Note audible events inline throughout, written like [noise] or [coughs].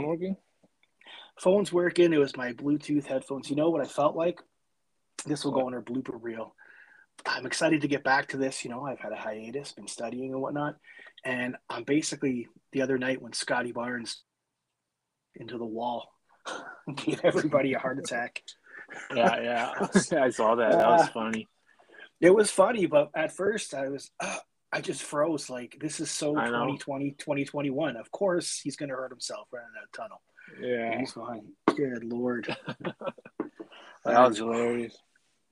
phone working? Phone's working. It was my Bluetooth headphones. You know what I felt like? This will go on our blooper reel. I'm excited to get back to this. You know, I've had a hiatus, been studying and whatnot. And I'm basically the other night when Scotty Barnes into the wall [laughs] gave everybody a heart attack. Yeah, yeah. [laughs] I saw that. That was Uh, funny. It was funny, but at first I was, uh, I just froze. Like, this is so I 2020, 2021. Of course, he's going to hurt himself running that tunnel. Yeah. He's fine. Good Lord. [laughs] That was hilarious.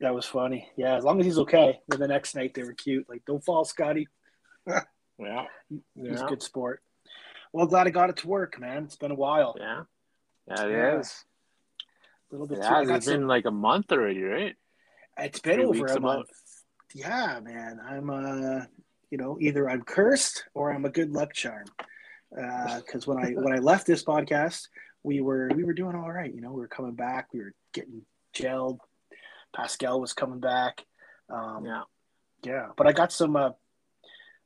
That was funny. Yeah, as long as he's okay. Then the next night they were cute. Like, don't fall, Scotty. [laughs] Yeah. He's Yeah. a good sport. Well, glad I got it to work, man. It's been a while. Yeah. Yeah, it Yeah. is. A little bit. I It's been like a month already, right? it's been three over a about. month. Yeah, man. I'm uh, you know, either I'm cursed or I'm a good luck charm. Because when I when I left this podcast, we were we were doing all right. You know, we were coming back. We were getting gelled. Pascal was coming back. Um, Yeah. Yeah, but I got some. Uh,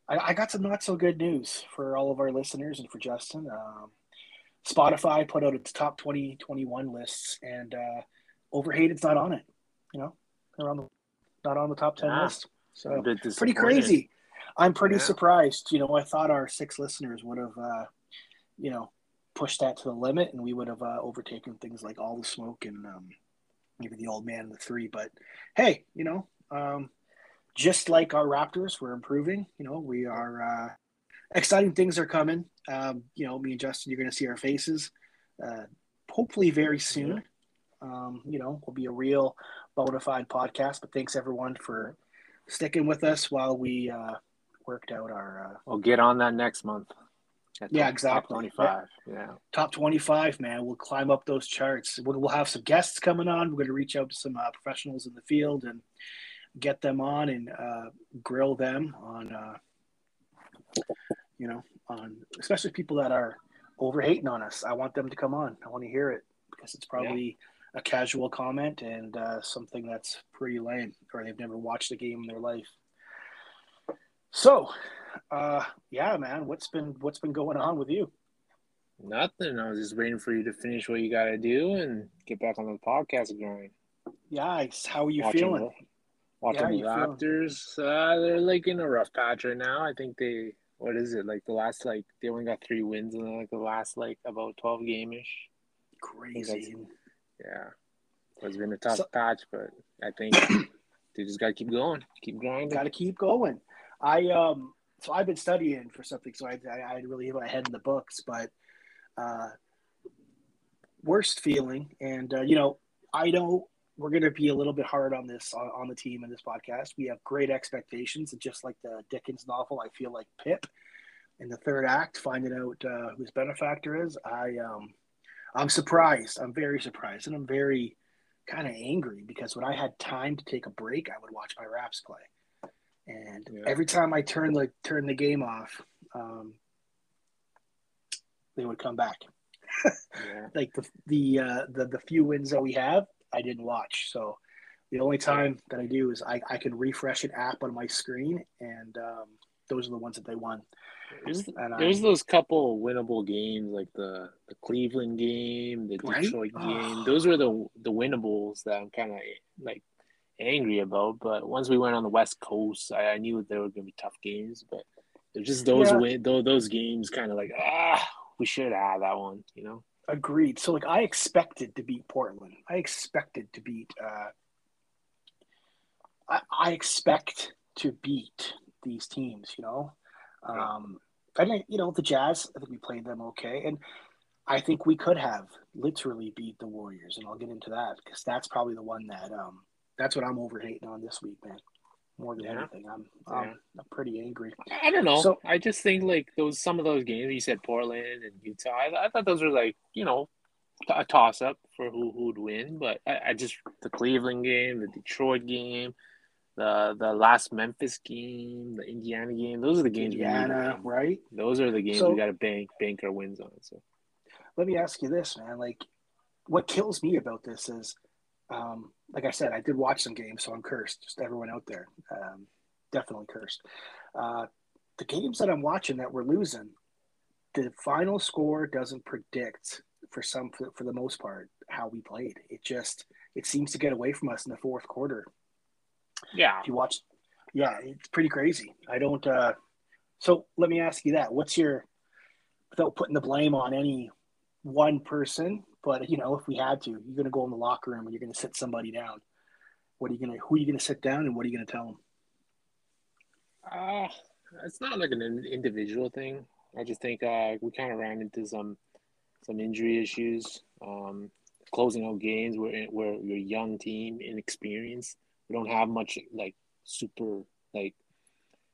I, I got some not so good news for all of our listeners and for Justin. Um, Spotify put out its top 2021 lists, and uh, Overhated's not on it. You know, they're on the not on the top 10 Yeah. list. So pretty crazy. I'm pretty Yeah. surprised. You know, I thought our six listeners would have, uh, you know, pushed that to the limit, and we would have uh, overtaken things like all the smoke and um, maybe the old man and the three. But hey, you know, um, just like our Raptors, we're improving. You know, we are uh, exciting things are coming. Um, you know, me and Justin, you're going to see our faces, uh, hopefully very soon. Um, you know, will be a real bona fide podcast. But thanks everyone for sticking with us while we uh, worked out our uh, We'll get on that next month. At Yeah, top- exactly. Top 25. Yeah. top 25 man we'll climb up those charts we'll, we'll have some guests coming on we're going to reach out to some uh, professionals in the field and get them on and uh, grill them on uh, you know on especially people that are over hating on us i want them to come on i want to hear it because it's probably a casual comment and uh, something that's pretty lame or they've never watched a game in their life so uh, yeah man what's been what's been going on with you Nothing. I was just waiting for you to finish what you got to do and get back on the podcast grind. yeah how are you watching feeling The, watching Yeah, the? Raptors. Uh, they're like in a rough patch right now. I think they, what is it? Like the last, like, they only got three wins in like the last, like, about 12 game ish. crazy. Yeah. It's been a tough So- patch, but I think [coughs] they just got to keep going, keep grinding. Got to keep going. I um so I've been studying for something, so I I, I really have my head in the books, but uh, worst feeling, and uh, you know I know we're going to be a little bit hard on this on, on the team in this podcast. We have great expectations, and just like the Dickens novel, I feel like Pip in the third act, finding out uh, who his benefactor is. I um I'm surprised. I'm very surprised, and I'm very kind of angry because when I had time to take a break, I would watch my raps play. And Yeah. every time I turn the turn the game off, um, they would come back. Yeah. [laughs] Like the the, uh, the the few wins that we have, I didn't watch. So the only time that I do is I, I can refresh an app on my screen, and um, those are the ones that they won. There's, And, there's those couple winnable games like the the Cleveland game, the Right? Detroit game. Oh. [sighs] Those were the the winnables that I'm kind of like angry about. But once we went on the West Coast, I, I knew there were going to be tough games. But they're just those Yeah. win those, those games kind of like ah we should have that one, you know. Agreed. So like I expected to beat Portland. I expected to beat. Uh, I, I expect to beat these teams. You know, um, I think you know the Jazz. I think we played them okay, and I think we could have literally beat the Warriors, and I'll get into that because that's probably the one that um, that's what I'm over hating on this week, man. More than Yeah. anything, I'm, I'm Yeah. Pretty angry. I don't know. So- I just think like those some of those games you said Portland and Utah. I, I thought those were like you know a toss up for who who'd win, but I, I just the Cleveland game, the Detroit game, the the last Memphis game, the Indiana game. Those are the games. we Indiana, win. right? Those are the games So- we got to bank bank our wins on. So let me ask you this, man. Like, what kills me about this is, um, like I said, I did watch some games, so I'm cursed. Just everyone out there, um, definitely cursed. Uh, the games that I'm watching that we're losing, the final score doesn't predict for some for, the most part how we played. It just it seems to get away from us in the fourth quarter. Yeah. If you watch, yeah, it's pretty crazy. I don't. uh So let me ask you that: What's your without putting the blame on any one person, but you know, if we had to, you're going to go in the locker room and you're going to sit somebody down. What are you going to? Who are you going to sit down, and what are you going to tell them? Uh, it's not like an individual thing. I just think uh, we kind of ran into some some injury issues, um, closing out games. We're we're, we're a young team, inexperienced. We don't have much like super like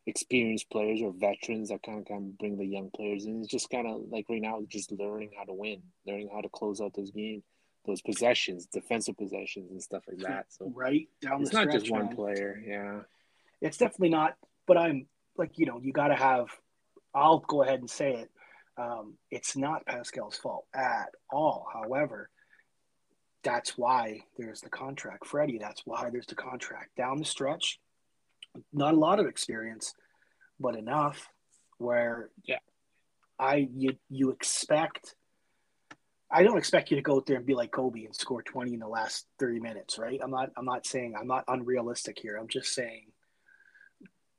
experienced players or veterans that kind of kind of bring the young players in. It's just kind of like right now, just learning how to win, learning how to close out those games, those possessions, defensive possessions, and stuff like that. So right down it's the not stretch, just one man. player. Yeah, It's definitely not. But I'm like you know you got to have. I'll go ahead and say it. Um, it's not Pascal's fault at all. However, that's why there's the contract, Freddie. That's why there's the contract down the stretch. Not a lot of experience, but enough where Yeah. I you you expect. I don't expect you to go out there and be like Kobe and score 20 in the last 30 minutes, right? I'm not I'm not saying I'm not unrealistic here. I'm just saying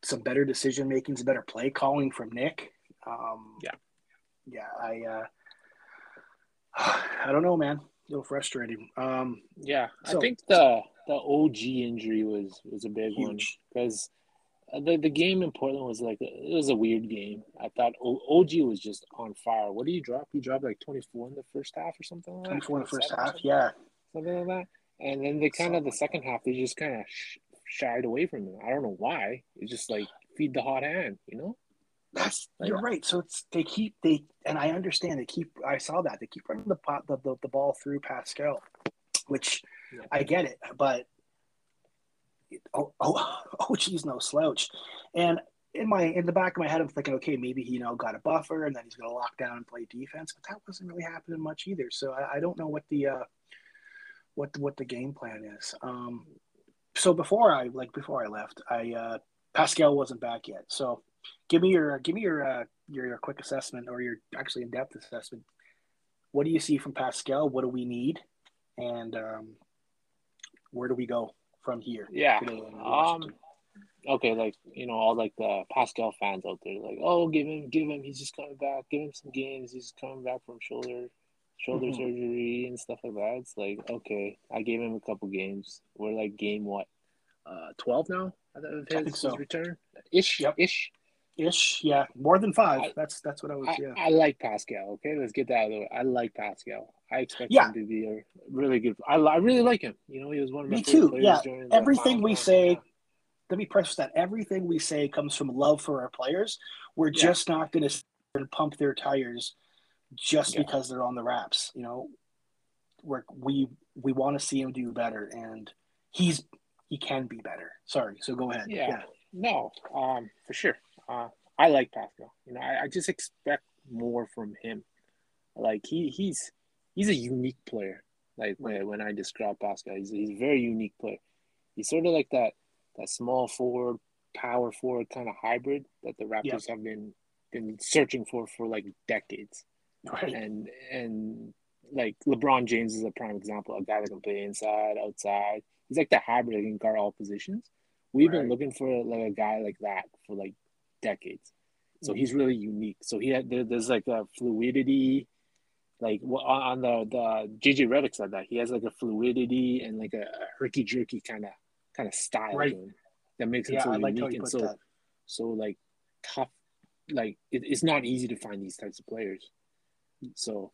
some better decision making, some better play calling from Nick. Um, Yeah. yeah. I uh, [sighs] I don't know, man. A little frustrating. Um, yeah. So- I think the the OG injury was was a big one because uh, the the game in Portland was like it was a weird game. I thought OG was just on fire. What did he drop? He dropped like 24 in the first half or something like 24 in the first half. something? Yeah. something like that. And then they kind of the second half they just kind of sh- shied away from him. I don't know why. It's just like feed the hot hand, you know? That's Like- you're right. So it's they keep they and I understand they keep. I saw that they keep running the pot the, the, the ball through Pascal, which Yeah. I get it, but oh oh [laughs] oh geez, no slouch. And in my in the back of my head, I'm thinking, okay, maybe he you know got a buffer and then he's going to lock down and play defense, but that wasn't really happening much either. So I, I don't know what the uh, what the, what the game plan is. Um, so before I like before I left, I uh, Pascal wasn't back yet. So give me your give me your uh, your, your quick assessment or your actually in depth assessment. What do you see from Pascal? What do we need, and um, where do we go from here? Yeah. Um okay, like, you know, all like the Pascal fans out there, like, oh give him give him he's just coming back, give him some games, he's coming back from shoulder shoulder Mhm. [laughs] surgery and stuff like that. It's like, okay, I gave him a couple games. We're like game what? Uh twelve now I think so. his return? Ish. Yep. Ish. Ish, yeah, more than five. I- that's that's what I was. I, Yeah, I like Pascal. Okay, let's get that out of the way. I like Pascal. I expect Yeah. him to be a really good. I, I really like him. You know, he was one of my Me too, players yeah. Everything we say- let me preface that everything we say comes from love for our players. We're Yeah. just not going to pump their tires just Yeah. because they're on the Raps. You know, we're, we we want to see him do better, and he's he can be better. Sorry, so go ahead. Yeah. No, um, for sure. Uh, I like Pascal. You know, I, I just expect more from him. Like he he's he's a unique player. Like when, when I describe Pascal, he's he's a very unique player. He's sort of like that that small forward, power forward kind of hybrid that the Raptors have been been searching for for like decades. right. and and like LeBron James is a prime example, a guy that can play inside, outside. He's like the hybrid that can guard all positions. We've been looking for like a guy like that for like decades. So Mm-hmm. he's really unique. So he had there, there's like a fluidity, like on the the JJ Redick said that he has like a fluidity and like a, a herky jerky kind of kind of style Right. that makes him Yeah, so I unique like and so that. so like tough like it, it's not easy to find these types of players so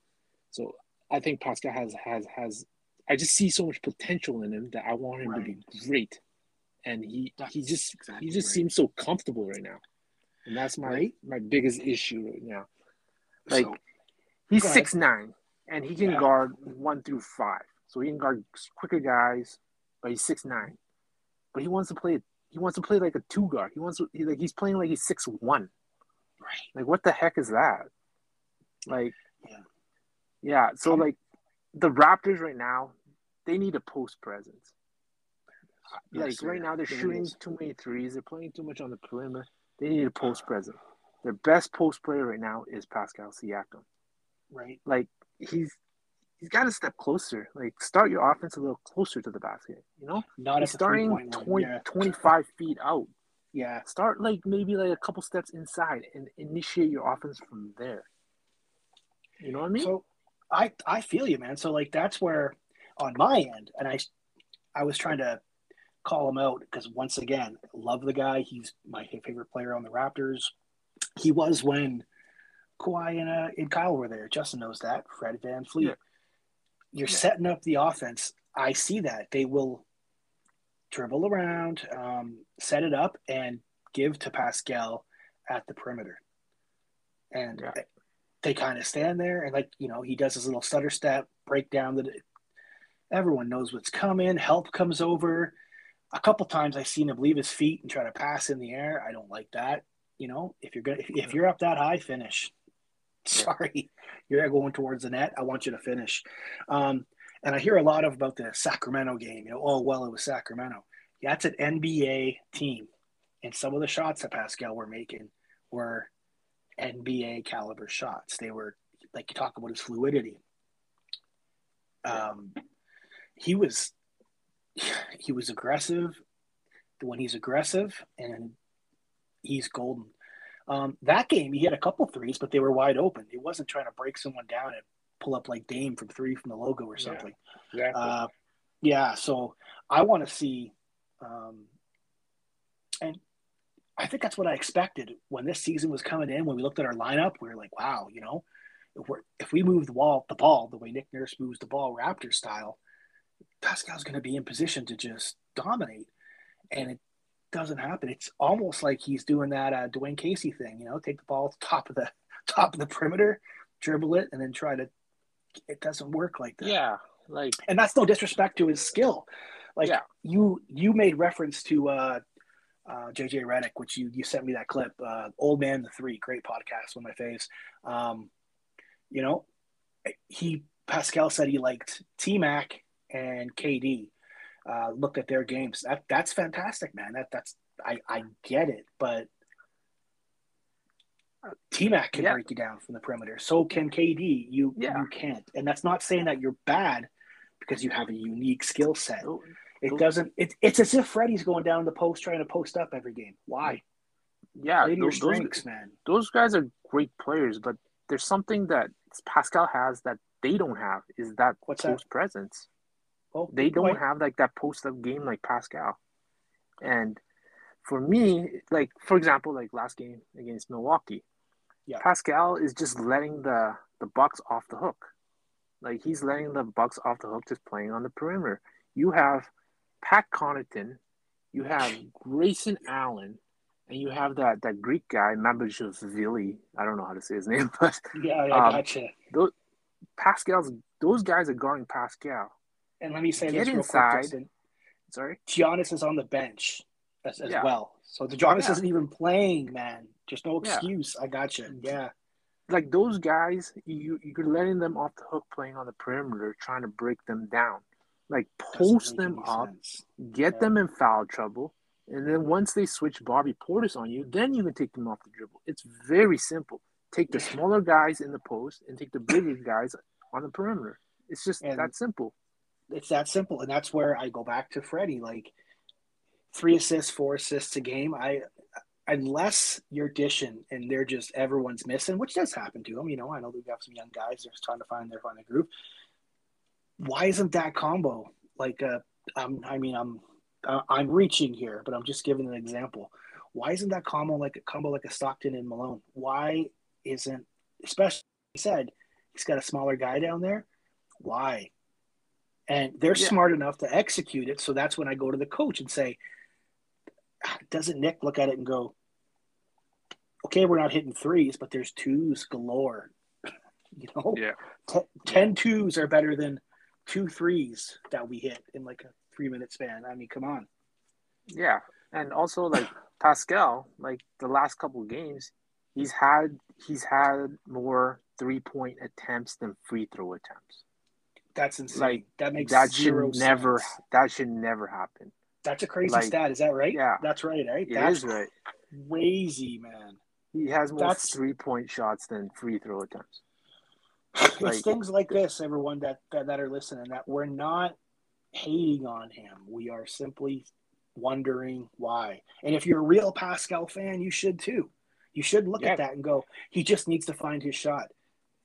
so i think pascal has has has i just see so much potential in him that i want him to be great and he he just exactly he just right. seems so comfortable right now and that's my Right. my biggest issue right now like So, he's six nine and he can Yeah. guard one through five so he can guard quicker guys but he's six nine but he wants to play he wants to play like a two guard he wants to he, like he's playing like he's six one right. like, what the heck is that? Like, Yeah. yeah. So, like, the Raptors right now, they need a post presence. like, Yes, right now, they're shooting too many threes. They're playing too much on the perimeter. They need a post presence. Their best post player right now is Pascal Siakam. Right. Like, he's he's got to step closer. Like start your offense a little closer to the basket. You know, Not he's starting three-point 20, Yeah. [laughs] 25 feet out. yeah. Start like maybe like a couple steps inside and initiate your offense from there. You know what I mean? So I I feel you, man. So like that's where on my end, and I I was trying to call him out because once again, love the guy. He's my favorite player on the Raptors. He was when Kawhi and uh, and Kyle were there. Justin knows that. Fred VanVleet. Yeah. You're Yeah. setting up the offense. I see that they will dribble around, um, set it up, and give to Pascal at the perimeter. And Yeah. they kind of stand there and like you know he does his little stutter step break down the everyone knows what's coming help comes over a couple times i've seen him leave his feet and try to pass in the air. I don't like that. You know if you're gonna if, you're up that high finish. Sorry [laughs] you're going towards the net. I want you to finish. Um, and i hear a lot of about the sacramento game you know oh well it was sacramento. Yeah it's an nba team and some of the shots that pascal were making were NBA caliber shots. They were like you talk about his fluidity. Um, he was he was aggressive when he's aggressive, and he's golden. Um, that game, he had a couple threes, but they were wide open. He wasn't trying to break someone down and pull up like Dame from three from the logo or Yeah. something. exactly. Uh, yeah, so I want to see, um, and I think that's what I expected when this season was coming in. When we looked at our lineup, we were like, "Wow, you know, if we're if we move the ball, the ball the way Nick Nurse moves the ball, Raptor style, Pascal's going to be in position to just dominate." And it doesn't happen. It's almost like he's doing that uh, Dwane Casey thing, you know, take the ball top of the [laughs] top of the perimeter, dribble it, and then try to. It doesn't work like that yeah, like and that's no disrespect to his skill. Like Yeah. you, you made reference to uh, uh, JJ Redick, which you you sent me that clip. Uh, Old Man the Three, great podcast, one of my faves. Um, you know, he Pascal said he liked T Mac and KD. Uh, looked at their games. That that's fantastic, man. That that's I I get it, but. T Mac can Yeah. break you down from the perimeter. So can KD. You Yeah. you can't, and that's not saying that you're bad because you have a unique skill set. It doesn't. It, it's as if Freddie's going down the post trying to post up every game. Why? yeah, Play those, those, strengths, man. those guys are great players, but there's something that Pascal has that they don't have is that What's that? post presence. Oh, They don't point. have like that post up game like Pascal. And for me, like for example, like last game against Milwaukee, Yeah. Pascal is just letting the the Bucks off the hook. Like he's letting the Bucks off the hook, just playing on the perimeter. You have Pat Connaughton, you have Grayson Allen, and you have that that Greek guy Mabashvili. I don't know how to say his [laughs] name, but Yeah, I um, gotcha. Pascal's those guys are guarding Pascal. And let me say get this real inside. quick, Justin. Sorry. Giannis is on the bench as, as Yeah. well. So the Giannis Yeah. isn't even playing, man. Just no Yeah. excuse. I you. Yeah. like those guys, you you're letting them off the hook playing on the perimeter, trying to break them down. Like post them up, sense. get Yeah. them in foul trouble, and then once they switch Bobby Portis on you, then you can take them off the dribble. It's very simple. Take the [laughs] smaller guys in the post and take the bigger guys on the perimeter. It's just And- that simple. It's that simple. And that's where I go back to Freddie. Like three assists, four assists a game. I unless you're dishing and they're just everyone's missing, which does happen to them. You know, I know we have got some young guys they're just trying to find their find group. Why isn't that combo like? Uh, I mean, I'm uh, I'm reaching here, but I'm just giving an example. Why isn't that combo like a combo like a Stockton and Malone? Why isn't especially said he's got a smaller guy down there? Why? And they're Yeah. smart enough to execute it. So that's when I go to the coach and say, ah, doesn't Nick look at it and go, okay, we're not hitting threes, but there's twos galore. [laughs] You know, Yeah. T- 10 twos are better than two threes that we hit in like a three minute span. I mean, come on. Yeah, and also like [laughs] Pascal, like the last couple of games, he's had he's had more three point attempts than free throw attempts. That's insane. Like, that makes that zero should never that should never happen. That's a crazy like, stat. Is that right? yeah. That's right, right? It That's is right. crazy, man. He has more That's- three point shots than free throw attempts. it's things like this, everyone that, that that are listening, that we're not hating on him. We are simply wondering why. And if you're a real Pascal fan, you should too. You should look yeah. at that and go, he just needs to find his shot.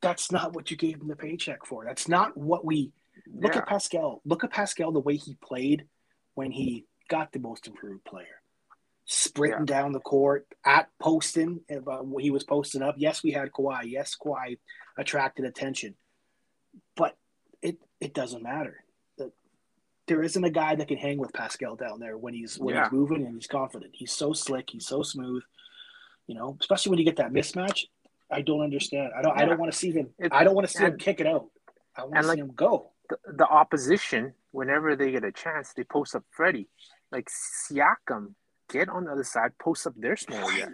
That's not what you gave him the paycheck for. That's not what we look yeah. at Pascal. Look at Pascal the way he played when he got the most improved player. Sprinting yeah. down the court at posting, uh, he was posting up. Yes, we had Kawhi. Yes, Kawhi attracted attention, but it it doesn't matter. There isn't a guy that can hang with Pascal down there when he's when yeah. he's moving and he's confident. He's so slick. He's so smooth. You know, especially when you get that mismatch. I don't understand. I don't. Yeah. I don't want to see him. It, I don't want to see and, him kick it out. I want to see like, him go. The, the, opposition, whenever they get a chance, they post up Freddie. Like Siakam, get on the other side, post up their small right. guys.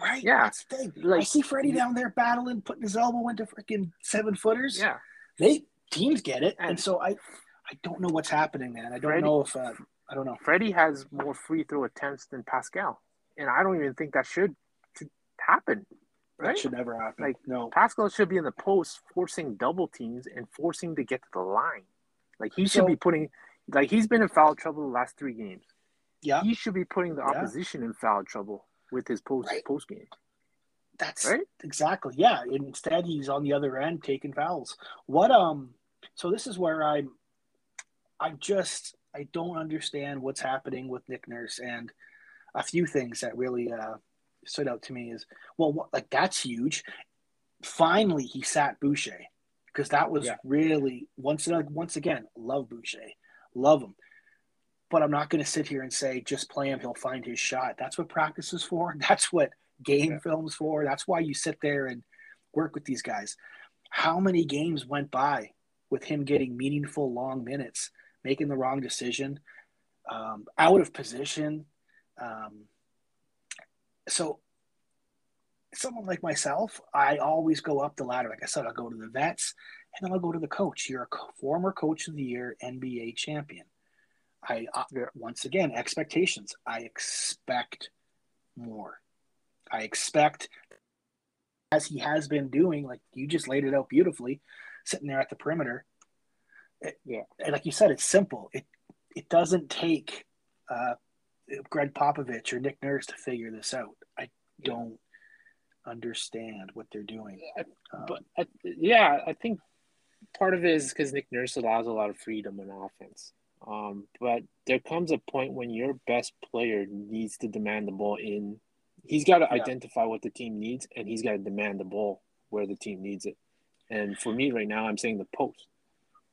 Right. Yeah. That's the thing. Like, I see Freddie down there battling, putting his elbow into freaking seven footers. Yeah. They teams get it, and, and so I, I don't know what's happening, man. I don't Freddie, know if uh, I don't know. Freddie has more free throw attempts than Pascal, and I don't even think that should happen. Right? That should never happen. Like no, Pascal should be in the post, forcing double teams and forcing to get to the line. Like he should be putting, like he's been in foul trouble the last three games. Yeah, he should be putting the opposition yeah. in foul trouble with his post right. post game. That's right. Exactly. Yeah. Instead, he's on the other end taking fouls. What um. So this is where I'm. I just I don't understand what's happening with Nick Nurse and a few things that really uh, stood out to me is well, what, like that's huge. Finally, he sat Boucher because that was yeah. really once once again love Boucher, love him. But I'm not going to sit here and say just play him; he'll find his shot. That's what practice is for. [laughs] That's what game yeah. films for. That's why you sit there and work with these guys. How many games went by with him getting meaningful long minutes, making the wrong decision, um, out of position? Um, so someone like myself, I always go up the ladder. Like I said, I'll go to the vets and then I'll go to the coach. You're a former coach of the year, NBA champion. I once again expectations. I expect more. I expect, as he has been doing, like you just laid it out beautifully, sitting there at the perimeter. It, yeah, and like you said, it's simple. It it doesn't take uh, Gregg Popovich or Nick Nurse to figure this out. I don't understand what they're doing. Um, but I, yeah, I think part of it is because Nick Nurse allows a lot of freedom on offense. Um, but there comes a point when your best player needs to demand the ball in. He's got to yeah. identify what the team needs, and he's got to demand the ball where the team needs it. And for me right now, I'm saying the post.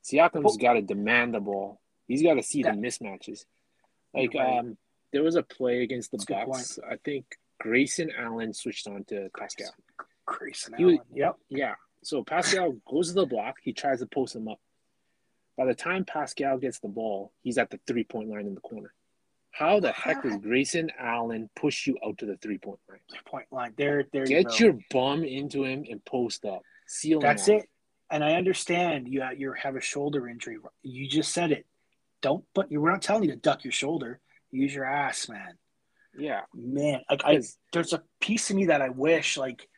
Siakam's got to demand the ball. He's got to see that, the mismatches. Like right. um, there was a play against the That's Bucks. I think Grayson Allen switched on to Pascal. Grayson he Allen. yep. Yeah. So Pascal [laughs] goes to the block. He tries to post him up. By the time Pascal gets the ball, he's at the three point line in the corner. How the heck does Grayson Allen push you out to the three point line? Three point line. There, there. Get you your bum into him and post up. Seal. That's it. And I understand you you have a shoulder injury. You just said it. Don't. But we're not telling you to duck your shoulder. Use your ass, man. Yeah, man. Like I, there's a piece of me that I wish, like,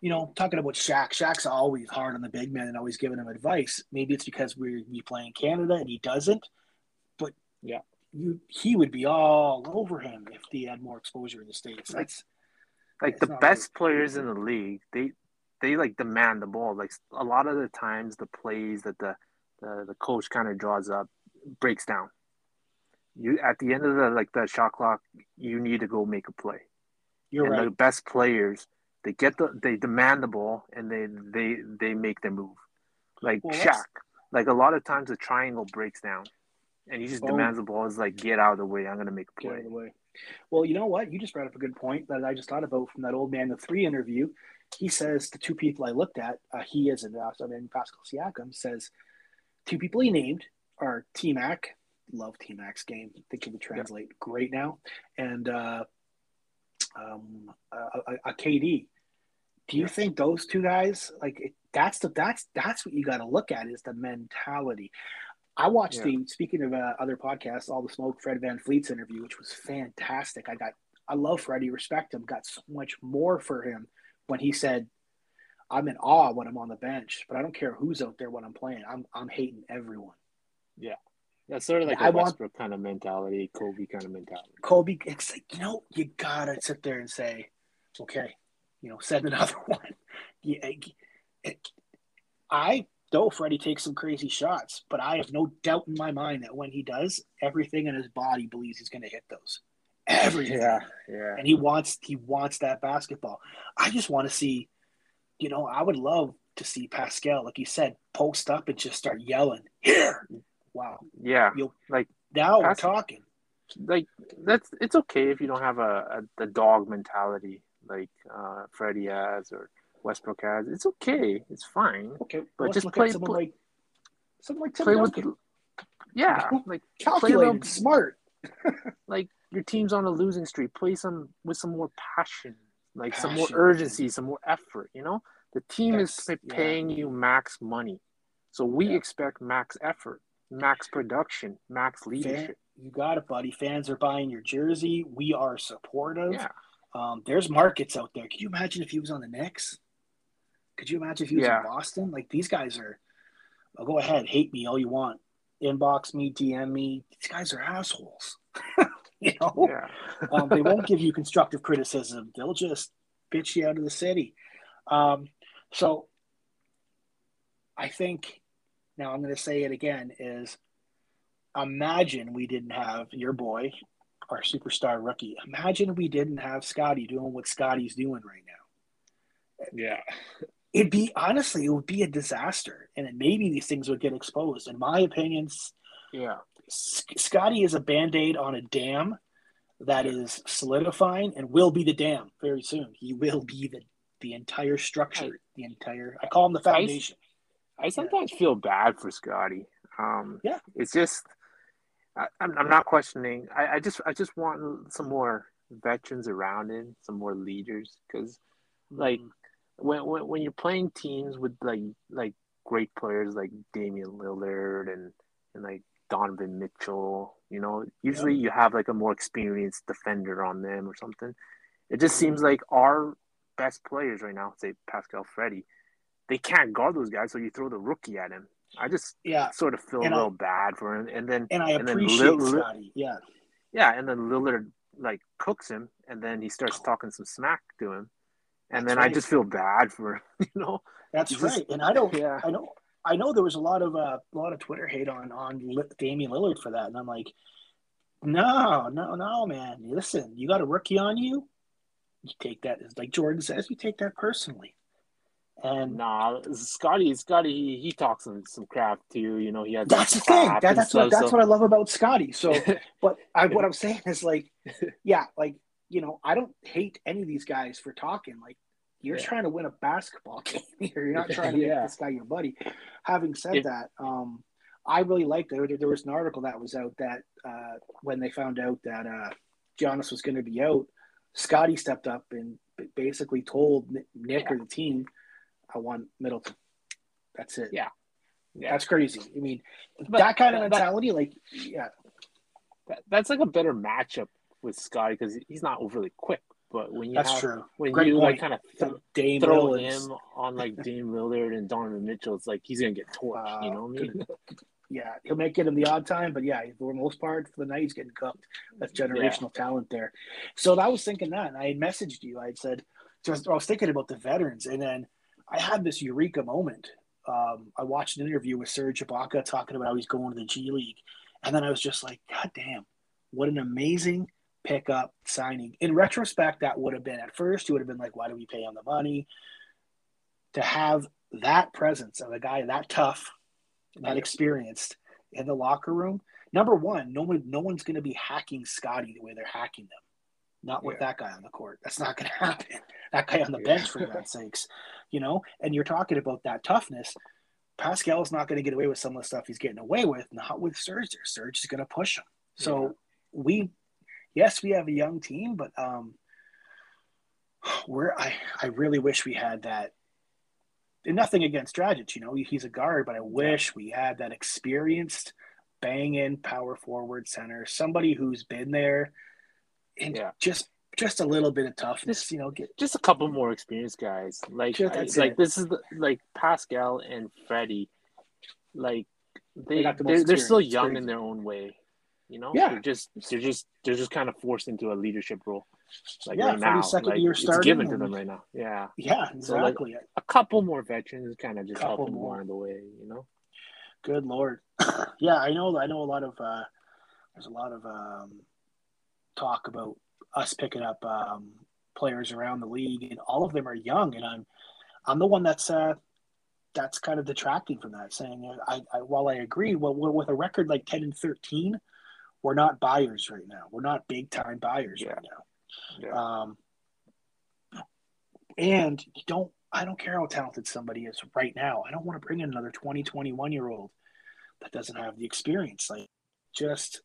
you know, talking about Shaq. Shaq's always hard on the big man and always giving him advice. Maybe it's because we we play in Canada and he doesn't. But yeah, you he would be all over him if he had more exposure in the states. That's like the best right. players in the league. They they like demand the ball. Like a lot of the times, the plays that the the, the coach kind of draws up breaks down you at the end of the like the shot clock, you need to go make a play. You're and right. The best players, they get the they demand the ball and they they they make their move. Like well, Shaq, like a lot of times the triangle breaks down, and he just oh. demands the ball. Is like get out of the way. I'm gonna make a play. Get out of the way. Well, you know what? You just brought up a good point that I just thought about from that old man the three interview. He says the two people I looked at, uh, he is an uh, I mean Pascal Siakam says two people he named are T Mac love T Mac's game. I think it would translate yeah. great now. And uh, um, a, a, KD. Do you yeah. think those two guys like that's the that's that's what you got to look at is the mentality. I watched yeah. the speaking of uh, other podcasts, all the smoke Fred VanVleet's interview, which was fantastic. I got I love Freddie, respect him, got so much more for him when he said, I'm in awe when I'm on the bench, but I don't care who's out there when I'm playing. I'm I'm hating everyone. Yeah. That's sort of like I a want- Westbrook kind of mentality, Kobe kind of mentality. Kobe, it's like, you know, you gotta sit there and say, okay, you know, send another [laughs] one. Yeah, it- I know Freddie takes some crazy shots, but I have no doubt in my mind that when he does, everything in his body believes he's going to hit those. Everything. yeah. and he wants he wants that basketball. I just want to see, you know, I would love to see Pascal, like you said, post up and just start yelling, "Here!" Wow, Yeah. You'll- like now we're talking. like that's it's okay if you don't have a, a the dog mentality like uh Freddie has or Westbrook has. It's okay. It's fine. Okay, But let's just play- someone play- like someone like Tim [laughs] Play with yeah, like calculated, smart. [laughs] like your team's on a losing streak. Play some with some more passion, like some more urgency, some more effort. You know, the team is That's- yeah. paying you max money, so we Yeah. expect max effort, max production, max Fan, leadership. you got it, buddy. Fans are buying your jersey. We are supportive. Yeah, Um, there's markets out there. Could you imagine if he was on the Knicks? Could you imagine if he was Yeah. in Boston? Like these guys are. Oh, go ahead, hate me all you want. Inbox me, DM me. These guys are assholes. [laughs] you know, yeah, [laughs] um, they won't give you constructive criticism. They'll just bitch you out of the city. Um, so, I think now I'm going to say it again: is imagine we didn't have your boy, our superstar rookie. Imagine we didn't have Scotty doing what Scotty's doing right now. yeah. It'd be honestly, it would be a disaster, and maybe these things would get exposed. In my opinion, Yeah. Scotty is a band aid on a dam that is solidifying and will be the dam very soon. He will be the the entire structure, the entire. I call him the foundation. I sometimes feel bad for Scotty. Um, Yeah. it's just I, I'm, I'm not questioning. I, I just I just want some more veterans around him, some more leaders, because like when, when when you're playing teams with like like great players like Damian Lillard and and like Donovan Mitchell, you know, usually you have like a more experienced defender on them or something. It just seems like our best players right now, say Pascal Freddy, they can't guard those guys, so you throw the rookie at him. I just yeah, sort of feel And a I- little bad for him, and then and I and then appreciate Lil- Lil- Scotty. Yeah, yeah, and then Lillard like cooks him, and then he starts talking some smack to him, and That's then I just feel bad for [laughs] you know. that's just- right. And I don't. Yeah. I know. I know there was a lot of uh, a lot of Twitter hate on on Damian Lillard for that, and I'm like, no, no, no, man. Listen, you got a rookie on you. You take that, like Jordan says, you take that personally. And Nah, Scotty, Scotty, he, he talks some some crap too. You know, he has That's the thing. That, that's what that's so- what I love about Scotty. So, [laughs] but I, what I'm saying is like, yeah, like you know, I don't hate any of these guys for talking. Like, you're Yeah. trying to win a basketball [laughs] game here. You're not [laughs] trying to make this guy your buddy. Having said Yeah. that, um, I really liked it. There was an article that was out that uh, when they found out that uh, Giannis was going to be out, Scotty stepped up and basically told Ni- Nick or the team, "I want Middleton. That's it. Yeah. Yeah. That's crazy. I mean, But that kind of that- mentality, like, yeah, that, that's like a better matchup with Scotty because he's not overly quick. But when you that's have, true. when Great you like kind of Th- Dame throw him on like Dame Lillard and Donovan Mitchell, it's like he's gonna get torched. you Uh, know what I mean? [laughs] Yeah, he'll make it in the odd time, but yeah, for the most part, for the night, he's getting cooked. That's generational talent there. So I was thinking that, and I had messaged you. I said, just I was thinking about the veterans, and then I had this eureka moment. Um, I watched an interview with Serge Ibaka talking about how he's going to the G League, and then I was just like, God damn, what an amazing pickup signing. In retrospect, that would have been at first, you would have been like, why do we pay him the money? To have that presence of a guy that tough, that experienced in the locker room. Number one, no one, no one's going to be hacking Scotty the way they're hacking them. Not with Yeah. that guy on the court. That's not going [laughs] to happen. That guy on the Yeah. bench, for God's [laughs] sakes, you know. And you're talking about that toughness. Pascal's not going to get away with some of the stuff he's getting away with. Not with Serge. Serge is going to push him. So Yeah. we, yes, we have a young team, but um, we're I I really wish we had that and nothing against Dragic, you know, he's a guard, but I wish we had that experienced bang in power forward center, somebody who's been there and Yeah. just just a little bit of toughness, you know. Get just a couple more experienced guys. Like Just- I- like this is the, like Pascal and Freddie. Like they, They the they most are still young in their own way. You know, Yeah. they're just they're just they're just kind of forced into a leadership role. Like Yeah, right now, second like, year it's starting given to them right now. Yeah, yeah, So, like, exactly. a couple more veterans kind of just help them more. along the way. You know. Good lord. [coughs] yeah, I know. I know a lot of. Uh, there's a lot of um, talk about us picking up um, players around the league, and all of them are young. And I'm, I'm the one that's uh, that's kind of detracting from that, saying uh, I, I while I agree, well, with a record like ten and thirteen, we're not buyers right now. We're not big time buyers right now. Yeah. Um, and you don't, I don't care how talented somebody is right now. I don't want to bring in another 20, 21 year old that doesn't have the experience. Like, just,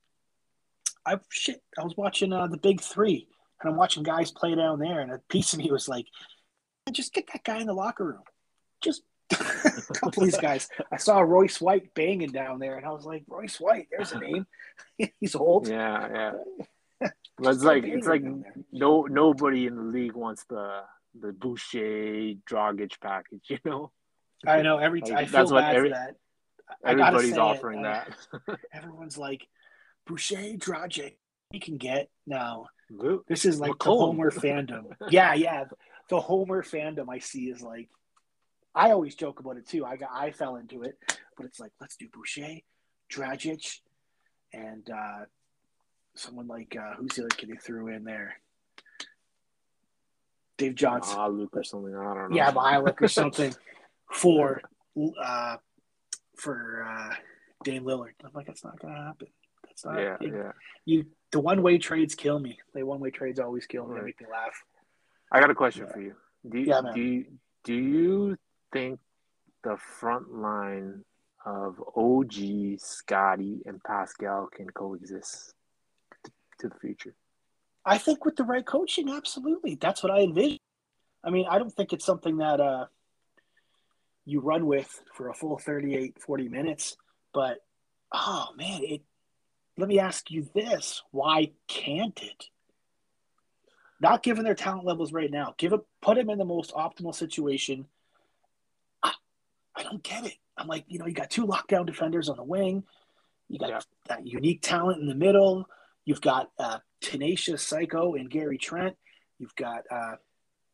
I shit. I was watching uh, the Big Three, and I'm watching guys play down there, and a piece of me was like, just get that guy in the locker room. Just [laughs] a couple of these guys. I saw Royce White banging down there, and I was like, Royce White, there's a name. [laughs] He's old. Yeah, yeah. [laughs] It's like it's like Banging down there. no nobody in the league wants the the Boucher Dragic package. You know, I know every Like, time I feel that's what bad every- for that. Everybody's it, offering uh, that. Everyone's like, Boucher, Dragic, he can get now. Luke, This is like the Homer fandom. Yeah, yeah. The Homer fandom I see is like, I always joke about it too. I got, I fell into it, but it's like, let's do Boucher, Dragic, and uh, someone like uh, who's the other kid he threw in there? Dave Johnson. Ah, Luke or something. I don't know. yeah, Milik or something [laughs] for uh, for uh, Dame Lillard. I'm like, that's not gonna happen. That's not. Yeah, it- yeah. You the one way trades kill me. The one way trades always kill me. They make me laugh. I got a question Yeah. for you. Do you, Yeah, man. do you, do you think the front line of OG, Scotty, and Pascal can coexist to, to the future? I think with the right coaching, absolutely. That's what I envision. I mean, I don't think it's something that uh, you run with for a full 38, 40 minutes. But, oh, man, it. Let me ask you this. Why can't it? Not given their talent levels right now. Give it, put them in the most optimal situation. I, I don't get it. I'm like, you know, you got two lockdown defenders on the wing. You got that unique talent in the middle. You've got uh, tenacious psycho and Gary Trent. You've got uh,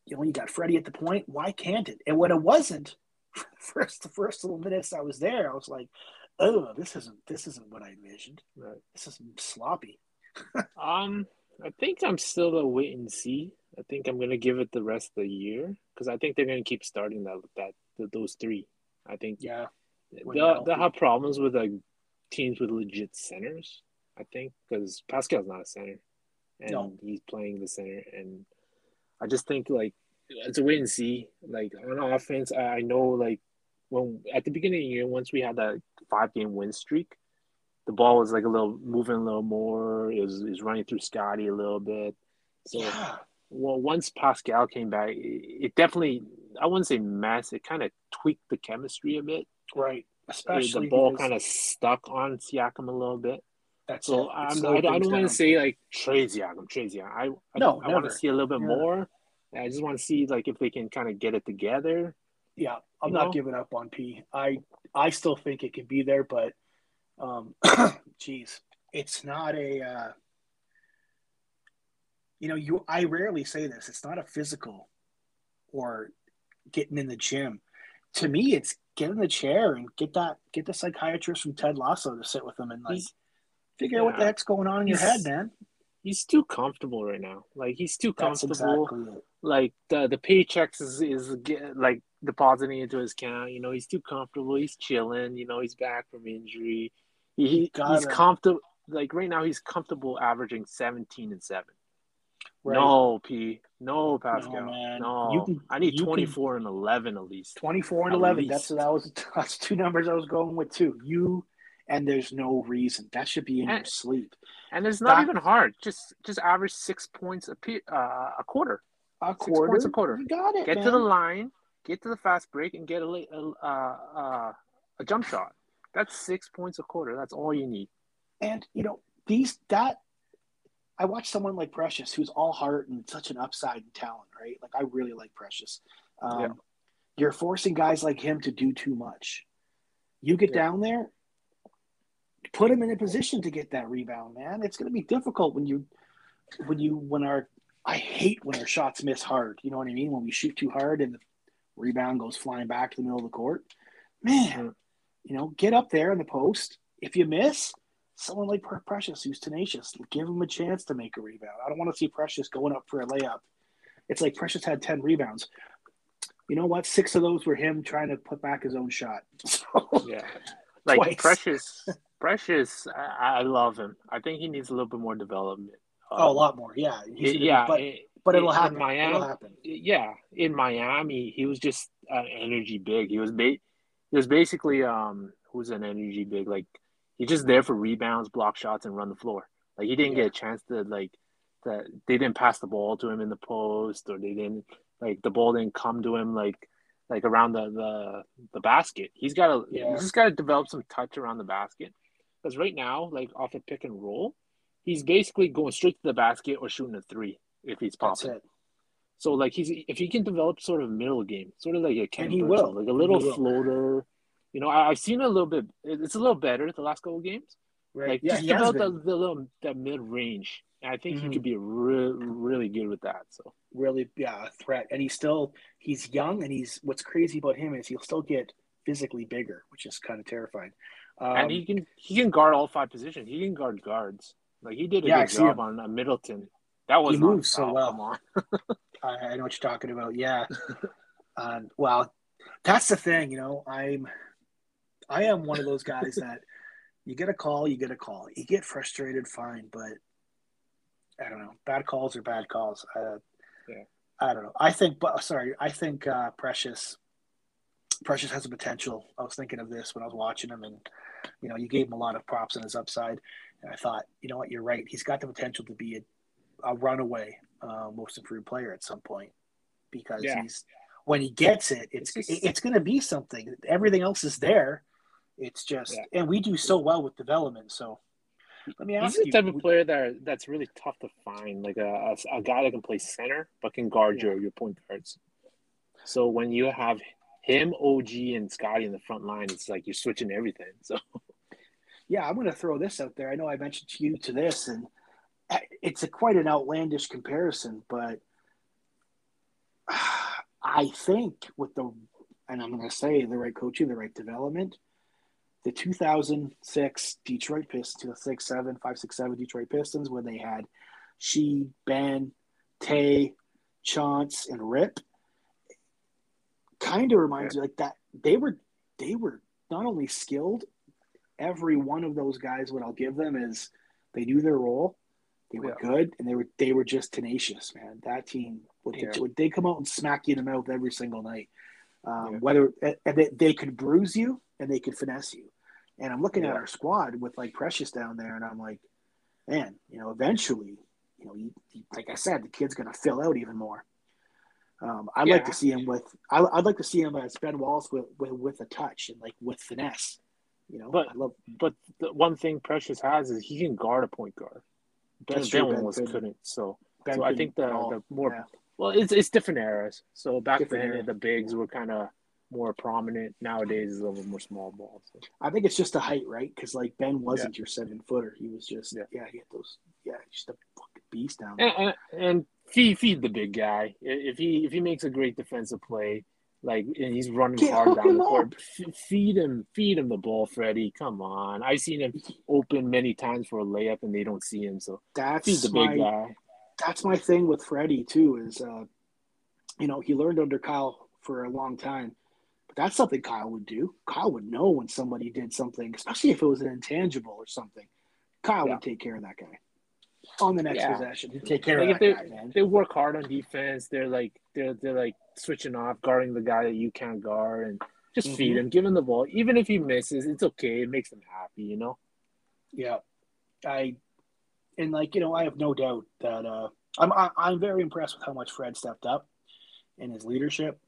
you know you got Freddie at the point. Why can't it? And when it wasn't, [laughs] first the first little minutes I was there, I was like, oh, this isn't this isn't what I envisioned. Right. This is sloppy. [laughs] Um, I think I'm still a wait and see. I think I'm gonna give it the rest of the year because I think they're gonna keep starting that that, th those three. I think Yeah, they'll, they'll have problems with like teams with legit centers. I think because Pascal's not a center, and No. he's playing the center, and I just think like it's a wait and see. Like on offense, I, I know like when at the beginning of the year, once we had that five game win streak, the ball was like a little moving a little more. It was, it was running through Scotty a little bit. So yeah, well, once Pascal came back, it, it definitely I wouldn't say mess. It kind of tweaked the chemistry a bit. right. Especially the ball kind of stuck on Siakam a little bit. that's So it. It I'm, I, I don't want to say like trade Siakam, trade Siakam. I I, No, I want to see a little bit Yeah. more. I just want to see like if they can kind of get it together. Yeah, I'm You not know? giving up on P. I I still think it can be there, but um, [clears throat] geez, it's not a. Uh, you know, you I rarely say this. It's not a physical or getting in the gym. To me, it's get in the chair and get that get the psychiatrist from Ted Lasso to sit with them and like He's- figure out what the heck's going on in your head, man. He's too comfortable right now. Like he's too That's comfortable. exactly it. Like the the paychecks is is like depositing into his account. You know, he's too comfortable. He's chilling. You know, he's back from injury. He, he he's comfortable. Like right now, he's comfortable averaging seventeen and seven. Right. No, P. No, Pascal. man. No, You can- I need you can- twenty four and eleven at least. 24 and At 11 least. that's that was [laughs] that's two numbers i was going with too you and there's no reason that should be in your sleep And it's not That- even hard. Just just average six points a pe- uh, a quarter. A Six points a quarter. you got it Get man. to the line, get to the fast break, and get a late, uh, uh, a jump shot. That's six points a quarter. That's all you need. and you know these that I watch someone like Precious, who's all heart and such an upside and talent, right? Like I really like Precious. Um, yeah. You're forcing guys like him to do too much. You get yeah. down there, put him in a position to get that rebound, man. It's going to be difficult when you, when you, when our, I hate when our shots miss hard. You know what I mean? When we shoot too hard and the rebound goes flying back to the middle of the court, man. You know, get up there in the post. If you miss, someone like Precious who's tenacious. Give him a chance to make a rebound. I don't want to see Precious going up for a layup. It's like Precious had 10 rebounds. You know what? Six of those were him trying to put back his own shot. [laughs] So, yeah. Like twice. Precious, Precious, I, I, love him. I think he needs a little bit more development. Um, oh, a lot more. Yeah. yeah. but, it, but it'll happen. Miami, it'll happen. Yeah. In Miami, he was just an energy big. He was, ba- he was basically, um, who's an energy big? Like, he's just there for rebounds, block shots, and run the floor. Like he didn't yeah. get a chance to like that. They didn't pass the ball to him in the post, or they didn't like the ball didn't come to him like like around the the, the basket. He's got to yeah. he's just got to develop some touch around the basket because right now, like off a pick and roll, he's basically going straight to the basket or shooting a three if he's popping. So like he's if he can develop sort of middle game, sort of like a Ken he will. like a little floater you know, I, have seen a little bit. It's a little better the last couple of games. Right. Like yeah, just about the, the little that mid range. I think mm-hmm. he could be really really good with that. So really, yeah, a threat. And he's still he's young, and he's what's crazy about him is he'll still get physically bigger, which is kind of terrifying. Um, and he can he can guard all five positions. He can guard guards. Like he did a yeah, good job on uh, Middleton. That was he moves so well. [laughs] [laughs] I, I, know what you're talking about. Yeah. [laughs] um, well, that's the thing. You know, I'm I am one of those guys that you get a call, you get a call. You get frustrated, fine, but I don't know. Bad calls are bad calls. Uh, yeah. I don't know. I think, but sorry, I think uh, Precious, Precious has a potential. I was thinking of this when I was watching him, and you know, you gave him a lot of props on his upside, and I thought, you know what, you're right. He's got the potential to be a, a runaway uh, most improved player at some point because yeah. he's when he gets it, it's it's, it's going to be something. Everything else is there. It's just, yeah. and we do so well with development. So let me ask He's the type of player that that's really tough to find, like a, a, a guy that can play center but can guard yeah. your your point guards. So when you have him, OG, and Scotty in the front line, it's like you're switching everything. [laughs] So yeah, I'm going to throw this out there. I know I mentioned to you to this, and it's a quite an outlandish comparison, but [sighs] I think with the, and I'm going to say the right coaching, the right development, the 2006 Detroit Pistons, 2006, 7, 5, 6, 7 Detroit Pistons, where they had Sheed, Ben, Tay, Chauncey, and Rip, kind of reminds yeah. me like that. They were they were not only skilled, every one of those guys, what I'll give them is they knew their role, they were yeah. good, and they were they were just tenacious, man. That team would hit yeah. would they come out and smack you in the mouth every single night. Um, whether and they, they could bruise you and they could finesse you. And I'm looking yeah. at our squad with like Precious down there, and I'm like, man, you know, eventually, you know, he, he, like I said, the kid's going to fill out even more. Um, I'd yeah. like to see him with. I, would like to see him as Ben Wallace with, with, with a touch and like with finesse. You know, but love, but the one thing Precious has is he can guard a point guard. Ben, ben Wallace couldn't. So, ben so I think the, the more yeah. well, it's it's different eras. So back different then, era. the bigs were kind of more prominent. Nowadays, is a little more small ball. So. I think it's just a height, right? Because like Ben wasn't yeah. your seven footer. He was just yeah. yeah, he had those yeah, just a fucking beast down there. And, and, and, feed feed the big guy. If he if he makes a great defensive play, like and he's running Get hard down the court, f- feed him feed him the ball, Freddie. Come on, I've seen him open many times for a layup and they don't see him. So that's feed the big my, guy. That's my thing with Freddie too. Is uh, you know he learned under Kyle for a long time but that's something Kyle would do. Kyle would know when somebody did something, especially if it was an intangible or something. Kyle yeah. would take care of that guy on the next yeah. possession. He'd take care like of that guy, man. They work hard on defense. They're like they're they're like switching off, guarding the guy that you can't guard, and just mm-hmm. feed him, give him the ball. Even if he misses, it's okay. It makes him happy, you know. Yeah, I and like you know, I have no doubt that uh, I'm I, am i am very impressed with how much Fred stepped up in his leadership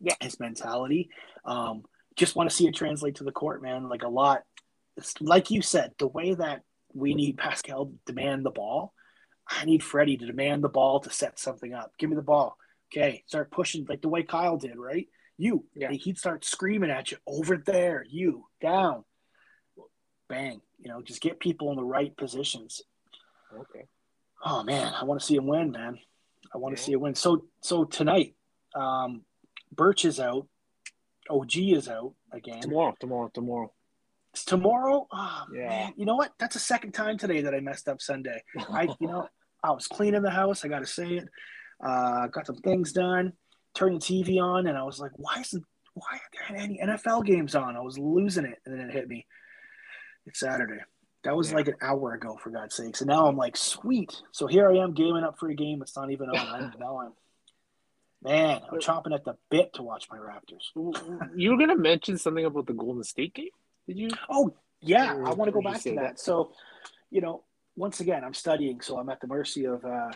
yeah, his mentality. Um, just want to see it translate to the court, man. Like a lot, like you said, the way that we need Pascal to demand the ball, I need Freddie to demand the ball to set something up. Give me the ball. Okay, start pushing like the way Kyle did, right? You. Yeah. He'd start screaming at you over there. You down. Bang. You know, just get people in the right positions. Okay. Oh man, I want to see him win, man. I want to Yeah. see a win. So so tonight, um, Birch is out. OG is out again. Tomorrow, tomorrow, tomorrow. It's tomorrow. Oh, Yeah. man. You know what? That's the second time today that I messed up Sunday. I, you know, [laughs] I was cleaning the house. I got to say it. Uh, got some things done. Turned the TV on, and I was like, "Why isn't why aren't there any NFL games on?" I was losing it, and then it hit me. It's Saturday. That was Yeah. like an hour ago, for God's sakes. And now I'm like, "Sweet." So here I am, gaming up for a game. It's not even on. Now I'm, man, I'm chomping at the bit to watch my Raptors. you were gonna mention something about the Golden State game. Did you? Oh, yeah, I want to go back to that. that. So, you know, once again, I'm studying, so I'm at the mercy of uh,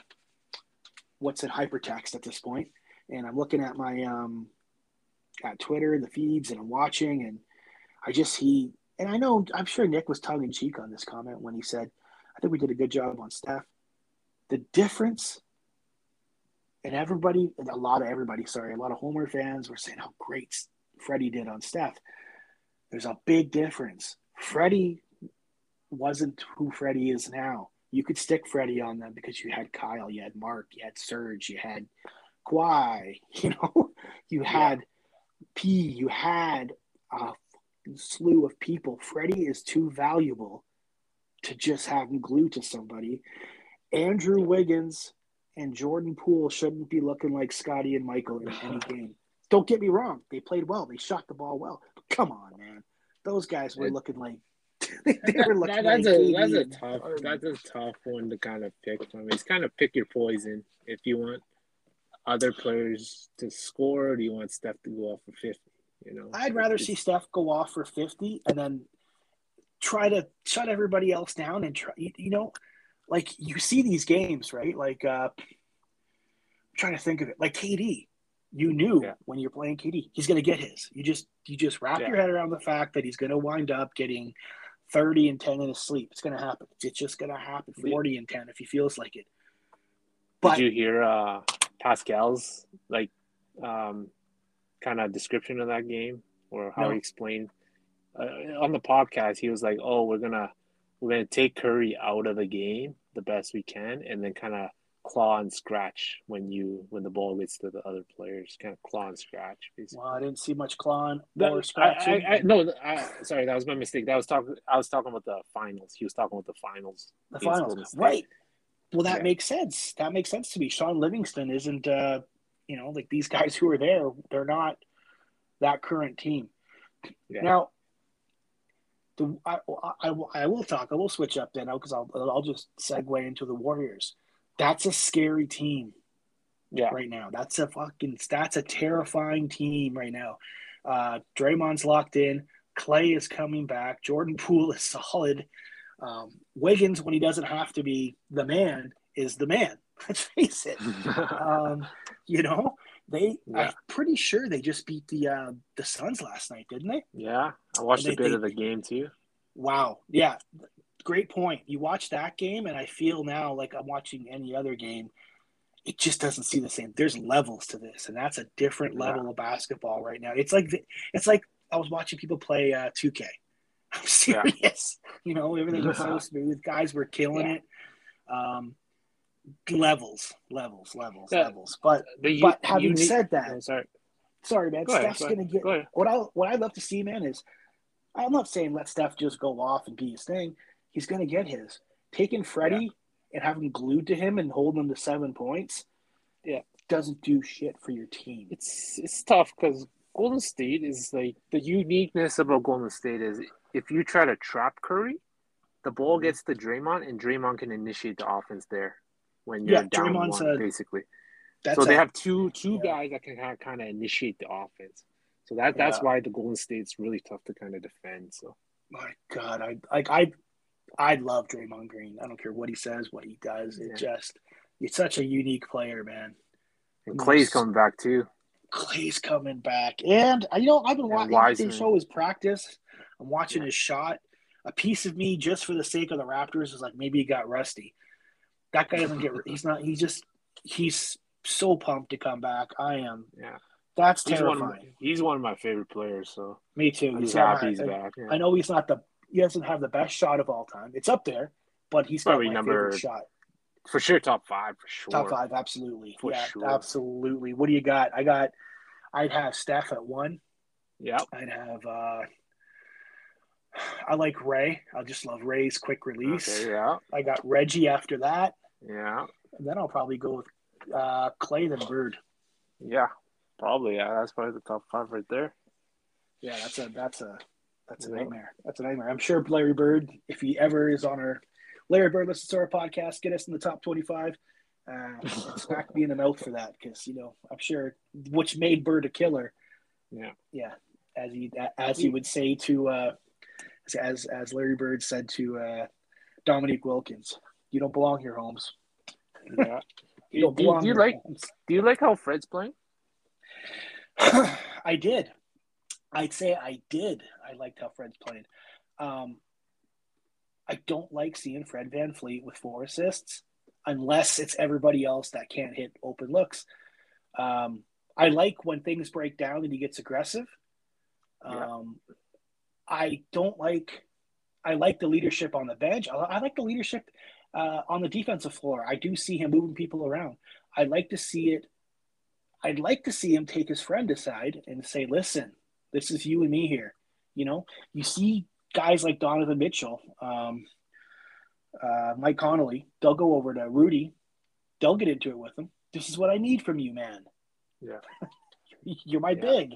what's in hypertext at this point. and I'm looking at my um, at Twitter, the feeds, and I'm watching, and I just see, and I know, I'm sure Nick was tongue in cheek on this comment when he said, "I think we did a good job on Steph." The difference, and everybody, and a lot of everybody, sorry, a lot of Homer fans were saying how great Freddie did on Steph. There's a big difference. Freddie wasn't who Freddie is now. You could stick Freddie on them because you had Kyle, you had Mark, you had Serge, you had Kawhi, [laughs] you know, you had P, you had a slew of people. Freddie is too valuable to just have him glued to somebody. Andrew Wiggins and Jordan Poole shouldn't be looking like Scotty and Michael in any [sighs] game. Don't get me wrong; they played well, they shot the ball well. But come on, man, those guys were looking like [laughs] they were looking That- like that's a KD that's a tough Harden. that's a tough one to kind of pick from. It's kind of pick your poison. If you want other players to score, or do you want Steph to go off for fifty? You know, I'd rather see Steph go off for 50 and then try to shut everybody else down and try, you, you know, like you see these games, right? Like, uh, I'm trying to think of it. Like KD, you knew Yeah. when you're playing KD, he's going to get his. You just, you just wrap Yeah. your head around the fact that he's going to wind up getting 30 and 10 in his sleep. It's going to happen. It's just going to happen. 40 and 10 if he feels like it. But Did you hear uh, Pascal's like um, kind of description of that game, or how No. he explained uh, on the podcast? He was like, "Oh, we're gonna we're gonna take Curry out of the game the best we can, and then kind of claw and scratch when you when the ball gets to the other players, kind of claw and scratch." Basically. well, I didn't see much clawing That- or scratching. I, I, no, I, sorry, that was my mistake. That was talking. I was talking about the finals. He was talking about the finals. the finals, right? Well, that Yeah. makes sense. That makes sense to me. Shaun Livingston isn't, uh, you know, like these [laughs] guys who are there. They're not that current team. Yeah. Now, the I, I, I will talk. I will switch up then because I'll I'll just segue into the Warriors. That's a scary team Yeah, right now. That's a fucking that's a terrifying team right now. Uh, Draymond's locked in. Clay is coming back. Jordan [laughs] Poole is solid. Um, Wiggins, when he doesn't have to be the man, is the man. [laughs] Let's face it. [laughs] Um, you know, they. Yeah. I'm pretty sure they just beat the uh, the Suns last night, didn't they? yeah. I watched They- a bit they- of the game too. Wow. Yeah. Great point. You watch that game, and I feel now like I'm watching any other game. It just doesn't seem the same. There's levels to this, and that's a different Yeah. level of basketball right now. It's like the- it's like I was watching people play uh, 2K. [laughs] I'm serious. You know, everything was so [laughs] smooth. Guys were killing Yeah. it. Um, levels, levels, levels, Yeah. levels. But but having said that, Oh, sorry. sorry, man, Go Steph's go gonna ahead, get go what I what I love to see, man, is I'm not saying let Steph just go off and be his thing. He's gonna get his. Taking Freddie and having glued to him and holding him to seven points, Yeah. doesn't do shit for your team. It's it's tough because Golden State is like the uniqueness about Golden State is if you try to trap Curry, the ball Mhm. gets to Draymond and Draymond can initiate the offense there when you're Yeah, down Draymond's one, a- basically. That's so they a- have two two yeah. guys that can kind of initiate the offense. So that that's Yeah. why the Golden State's really tough to kind of defend. So my God, I like I I love Draymond Green. I don't care what he says, what he does. It Yeah. just it's such a unique player, man. and Clay's coming back too. Clay's coming back, and you know I've been watching. Wiseman. show his practice. I'm watching Yeah. his shot. A piece of me, just for the sake of the Raptors, is like maybe he got rusty. That guy doesn't get. [laughs] He's not. He's just. He's so pumped to come back. I am. Yeah. That's He's one, of terrifying. my, he's one of my favorite players, so Me too. I'm He's happy not- he's back. Yeah. I know he's not the. He doesn't have the best shot of all time. It's up there, but he's got Probably number shot. For sure, top five for sure. Top five, absolutely. For yeah, sure. absolutely. What do you got? I got. I'd have Steph at one. Yeah, I'd have. uh I like Ray. I just love Ray's quick release. okay, yeah, I got Reggie after that, yeah, and then I'll probably go with uh Clay then Bird. yeah. Probably, yeah. That's probably the top five right there. Yeah, that's a that's a that's a nightmare. That's a nightmare. I'm sure Larry Bird, if he ever is on our Larry Bird listens to our podcast, get us in the top 25. Uh, [laughs] smack me in the mouth for that because you know I'm sure which made Bird a killer. Yeah. yeah, as he as he would say to uh, as as Larry Bird said to uh, Dominique Wilkins, "You don't belong here, Holmes. Yeah. [laughs] You don't do, you- belong do you here, like Holmes." do you like how Fred's playing? [sighs] I did. I'd say I did. I liked how Fred's played. Um, I don't like seeing Fred VanVleet with four assists unless it's everybody else that can't hit open looks. Um, I like when things break down and he gets aggressive. Yeah. Um, I don't like. I like the leadership on the bench. I, I like the leadership uh, on the defensive floor. I do see him moving people around. I'd like to see it I'd like to see him take his friend aside and say, "Listen, this is you and me here." You know, you see guys like Donovan Mitchell, um, uh, Mike Conley. They'll go over to Rudy. They'll get into it with him. This is what I need from you, man. Yeah. [laughs] You're my Yeah. big.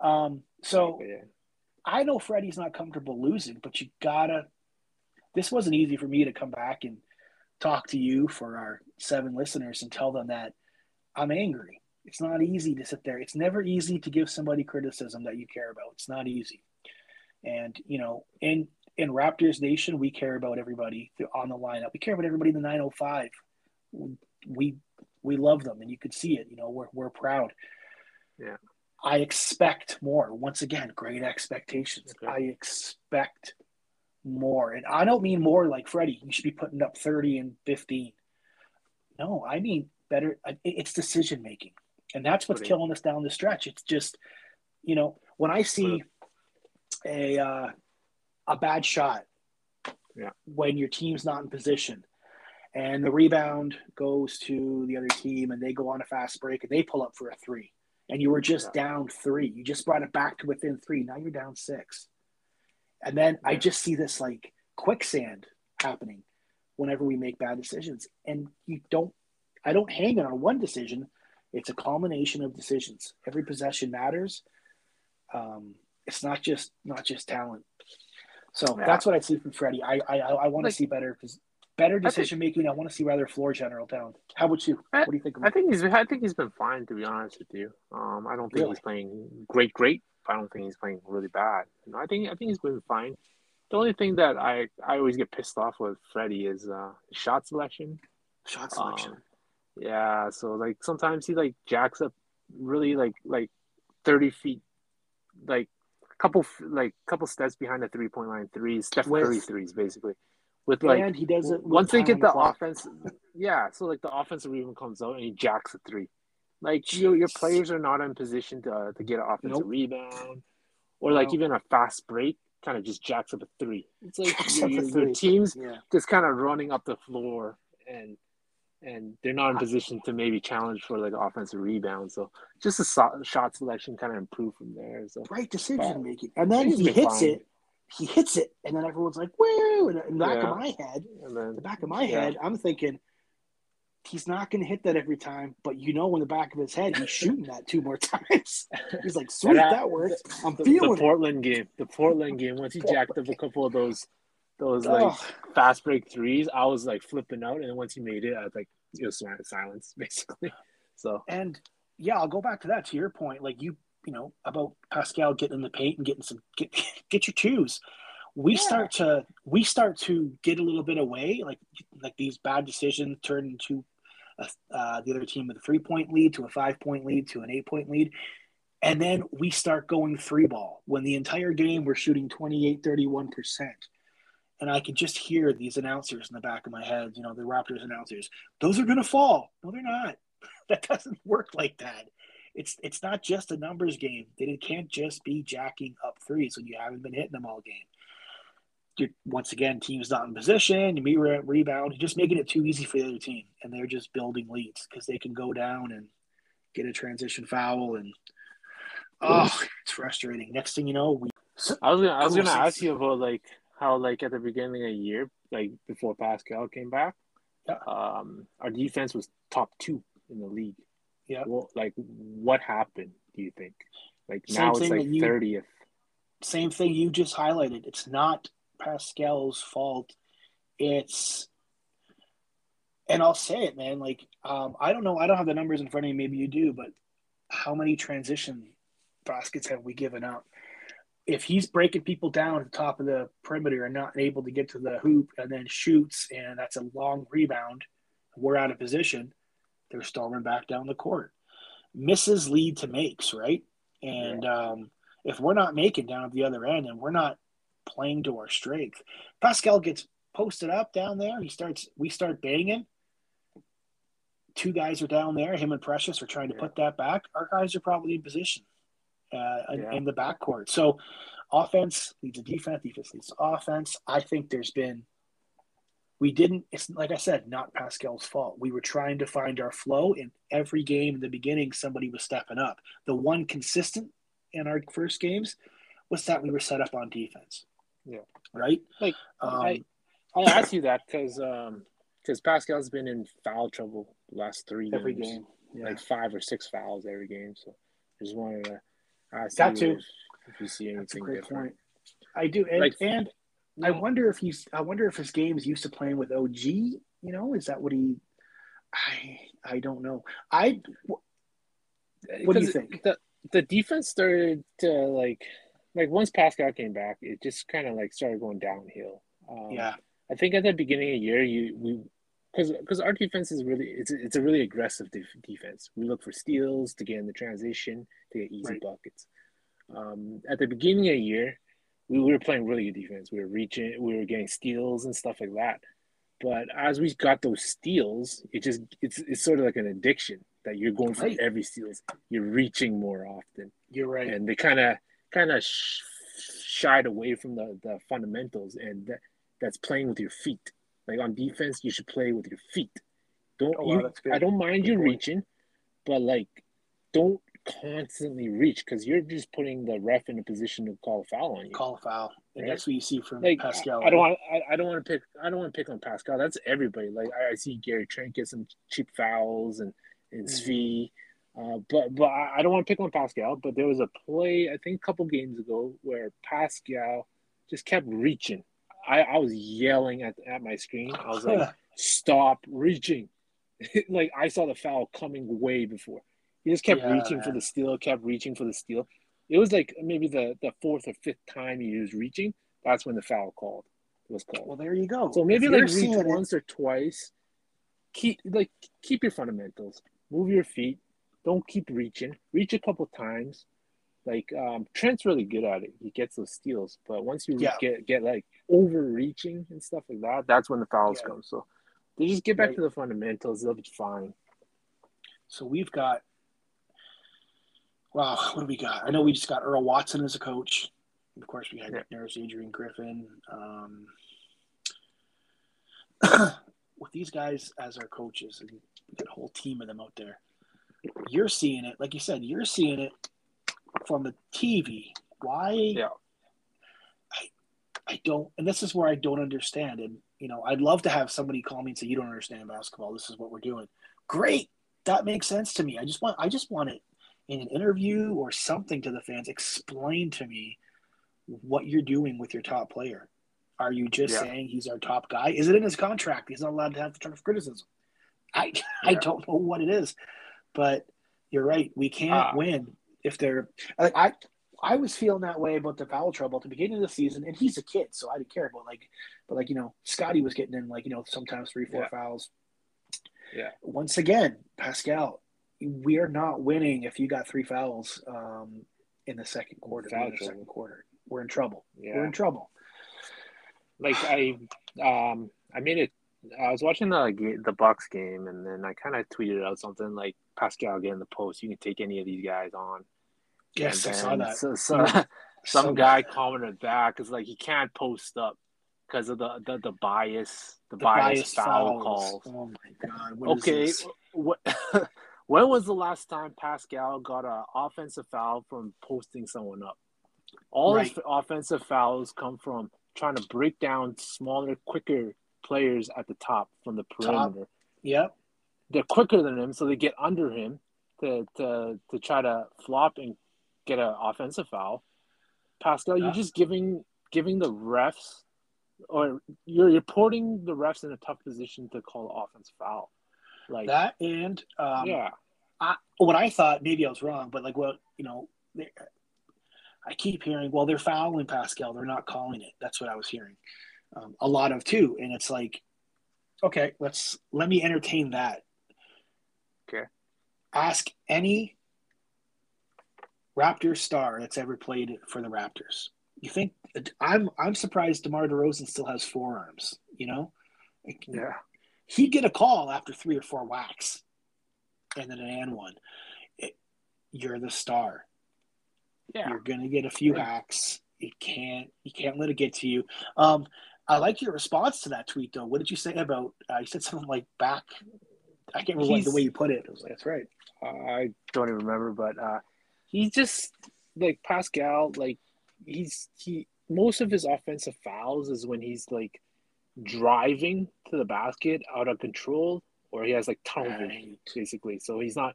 Um, so yeah. I know Freddie's not comfortable losing, but you gotta. This wasn't easy for me to come back and talk to you for our seven listeners and tell them that I'm angry. It's not easy to sit there. It's never easy to give somebody criticism that you care about. It's not easy. And you know, in in Raptors Nation, we care about everybody on the lineup. We care about everybody in the 905. We we love them, and you could see it. You know, we're we're proud. Yeah. I expect more. Once again, great expectations. Okay. I expect more, and I don't mean more like Freddie. You should be putting up 30 and 15. No, I mean better. Uh, it's decision making, and that's what's killing us down the stretch. It's just, you know, when I see a uh, a bad shot, Yeah. when your team's not in position, and the rebound goes to the other team, and they go on a fast break, and they pull up for a three, and you were just Yeah. down three. You just brought it back to within three. Now you're down six, and then I just see this like quicksand happening whenever we make bad decisions, and you don't. I don't hang it on one decision. It's a culmination of decisions. Every possession matters. Um, it's not just not just talent. So Yeah. that's what I see from Freddie. I I, I want to Like- see better because better decision making. I want to see rather floor general down. How about you? I- what do you think? I think he's I think he's been fine to be honest with you. Um, I don't think Really? he's playing great, great. I don't think he's playing really bad. You know, I think I think he's been fine. The only thing that I, I always get pissed off with Freddie is uh, shot selection. shot selection? Um, yeah, so like sometimes he like jacks up really like like thirty feet, like a couple like couple steps behind the three point line threes, Steph With- Curry threes basically. With like and he does it once they get the clock. offense, yeah. So like the offensive rebound comes out and he jacks a three. Like your your players are not in position to uh, to get an offensive Nope. rebound, or like even a fast break kind of just jacks up a three. It's like [laughs] your, your, your teams Yeah, just kind of running up the floor and and they're not in position to maybe challenge for like offensive rebound. So just the so- shot selection kind of improved from there. So right decision making. And then he hits fine. it. He hits it, and then everyone's like, "Woo!" And in the back Yeah. of my head, and then the back of my Yeah. head, I'm thinking he's not going to hit that every time, but you know, in the back of his head, he's shooting that two more [laughs] times. He's like, "Sweet, I- that worked. I'm the, feeling the it." Portland game, the Portland [laughs] game, once he jacked up a couple of those those like Ugh. fast break threes, I was like flipping out. And then once he made it, I was like, it was silence [laughs] basically. So And yeah, I'll go back to that. To your point, like you, you know, about Pascal getting in the paint and getting some get [laughs] get your twos. We Yeah. start to we start to get a little bit away, like like these bad decisions turn into a, uh, the other team with a three point lead to a five point lead to an eight point lead. And then we start going three ball when the entire game we're shooting 28, 31%. And I can just hear these announcers in the back of my head, you know, the Raptors announcers, those are going to fall. No, they're not. [laughs] that doesn't work like that. It's it's not just a numbers game. That It can't just be jacking up threes when you haven't been hitting them all game. You're, once again, team's not in position. You meet rebound. You're just making it too easy for the other team, and they're just building leads because they can go down and get a transition foul, and oh, it's frustrating. Next thing you know, we. I was gonna I was gonna ask you about like how like at the beginning of the year, like before Pascal came back, yeah. um, our defense was top two in the league. Yeah. Well, like what happened? Do you think? Like Same now it's like thirtieth. Same thing you just highlighted. It's not Pascal's fault. It's and I'll say it, man. Like um, I don't know. I don't have the numbers in front of me. Maybe you do, but how many transition baskets have we given up? If he's breaking people down at the top of the perimeter and not able to get to the hoop and then shoots, and that's a long rebound, we're out of position. They're storming back down the court. Misses lead to makes, right? And yeah. um, if we're not making down at the other end and we're not playing to our strength, Pascal gets posted up down there. He starts. We start banging. Two guys are down there. Him and Precious are trying to yeah. put that back. Our guys are probably in position uh, yeah. in, in the backcourt. So, offense leads to defense. Defense leads to offense. I think there's been we didn't it's like i said not pascal's fault we were trying to find our flow in every game in the beginning somebody was stepping up the one consistent in our first games was that we were set up on defense yeah right like um, i i'll ask you that because um because pascal's been in foul trouble last three every games, game yeah. like five or six fouls every game so i just wanted to ask Got you to. If, you see anything different point. i do and, like, and I wonder if he's. I wonder if his game's used to playing with OG. You know, is that what he? I I don't know. I. What do you think? The the defense started to like, like once Pascal came back, it just kind of like started going downhill. Um, yeah. I think at the beginning of the year, you we because because our defense is really it's it's a really aggressive def- defense. We look for steals to get in the transition to get easy right. buckets. Um, at the beginning of the year, we were playing really good defense. We were reaching, we were getting steals and stuff like that. But as we got those steals, it just it's it's sort of like an addiction that you're going for right. every steals. You're reaching more often. You're right, and they kind of kind of sh- shied away from the the fundamentals, and that, that's playing with your feet. Like on defense, you should play with your feet. Don't oh, wow, you, I don't mind you reaching, but like don't constantly reach because you're just putting the ref in a position to call a foul on you. Call a foul, and right? that's what you see from like, Pascal. I, I don't want. I, I, don't want to pick. I don't want to pick on Pascal. That's everybody. Like I, I see Gary Trent get some cheap fouls and and mm-hmm. Svi. Uh, but but I don't want to pick on Pascal. But there was a play I think a couple games ago where Pascal just kept reaching. I, I was yelling at at my screen. I was like, [laughs] "Stop reaching!" [laughs] like I saw the foul coming way before. He just kept yeah, reaching man. for the steal, kept reaching for the steal. It was like maybe the, the fourth or fifth time he was reaching. That's when the foul called was called. Well, there you go. So maybe if like reach once it. or twice. Keep like keep your fundamentals. Move your feet. Don't keep reaching. Reach a couple times. Like um, Trent's really good at it. He gets those steals, but once you yeah. get get like overreaching and stuff like that, that's when the fouls yeah. come. So they just get back right. to the fundamentals. They'll be fine. So we've got Wow, what do we got? I know we just got Earl Watson as a coach. Of course, we had yeah. Nurse Adrian Griffin. Um, [coughs] with these guys as our coaches and that whole team of them out there, you're seeing it, like you said, you're seeing it from the TV. Why? Yeah. I, I don't, and this is where I don't understand. And you know, I'd love to have somebody call me and say, "You don't understand basketball. This is what we're doing." Great, that makes sense to me. I just want, I just want it in an interview or something to the fans, explain to me what you're doing with your top player. Are you just yeah. saying he's our top guy? Is it in his contract? He's not allowed to have the term of criticism. I [laughs] yeah. I don't know what it is, but you're right. We can't uh, win if they're like I. I was feeling that way about the foul trouble at the beginning of the season, and he's a kid, so I didn't care about like, but like you know, Scotty was getting in like you know sometimes three, four yeah. fouls. Yeah. Once again, Pascal, we are not winning if you got three fouls um, in the second quarter. The second quarter, we're in trouble. Yeah. We're in trouble. like I um I made it. I was watching the the Bucks game, and then I kind of tweeted out something like Pascal get in the post. You can take any of these guys on. Yes, I saw that. So, so [laughs] some so guy commented back is like he can't post up because of the, the the bias, the, the bias, bias foul calls. Oh my god! What okay, what? [laughs] when was the last time Pascal got an offensive foul from posting someone up? All right. his offensive fouls come from trying to break down smaller, quicker players at the top from the perimeter. Top. Yep. They're quicker than him, so they get under him to to to try to flop and get an offensive foul. Pascal, you're just giving giving the refs or you're you're putting the refs in a tough position to call offense foul. Like that and um, yeah. I, what I thought maybe I was wrong, but like what you know, they, I keep hearing, well, they're fouling Pascal, they're not calling it. That's what I was hearing um, a lot of too, and it's like, okay, let's let me entertain that. Okay. Ask any Raptor star that's ever played for the Raptors. You think I'm I'm surprised DeMar DeRozan still has forearms, you know? Yeah. He'd get a call after three or four whacks and then an and one. It, you're the star. Yeah. You're gonna get a few yeah. hacks. You can't you can't let it get to you. Um I like your response to that tweet though. What did you say about uh, you said something like back I can't remember the way you put it. It was like that's right. I don't even remember, but uh he's just like Pascal. Like he's he most of his offensive fouls is when he's like driving to the basket out of control, or he has like tunnel vision basically. So he's not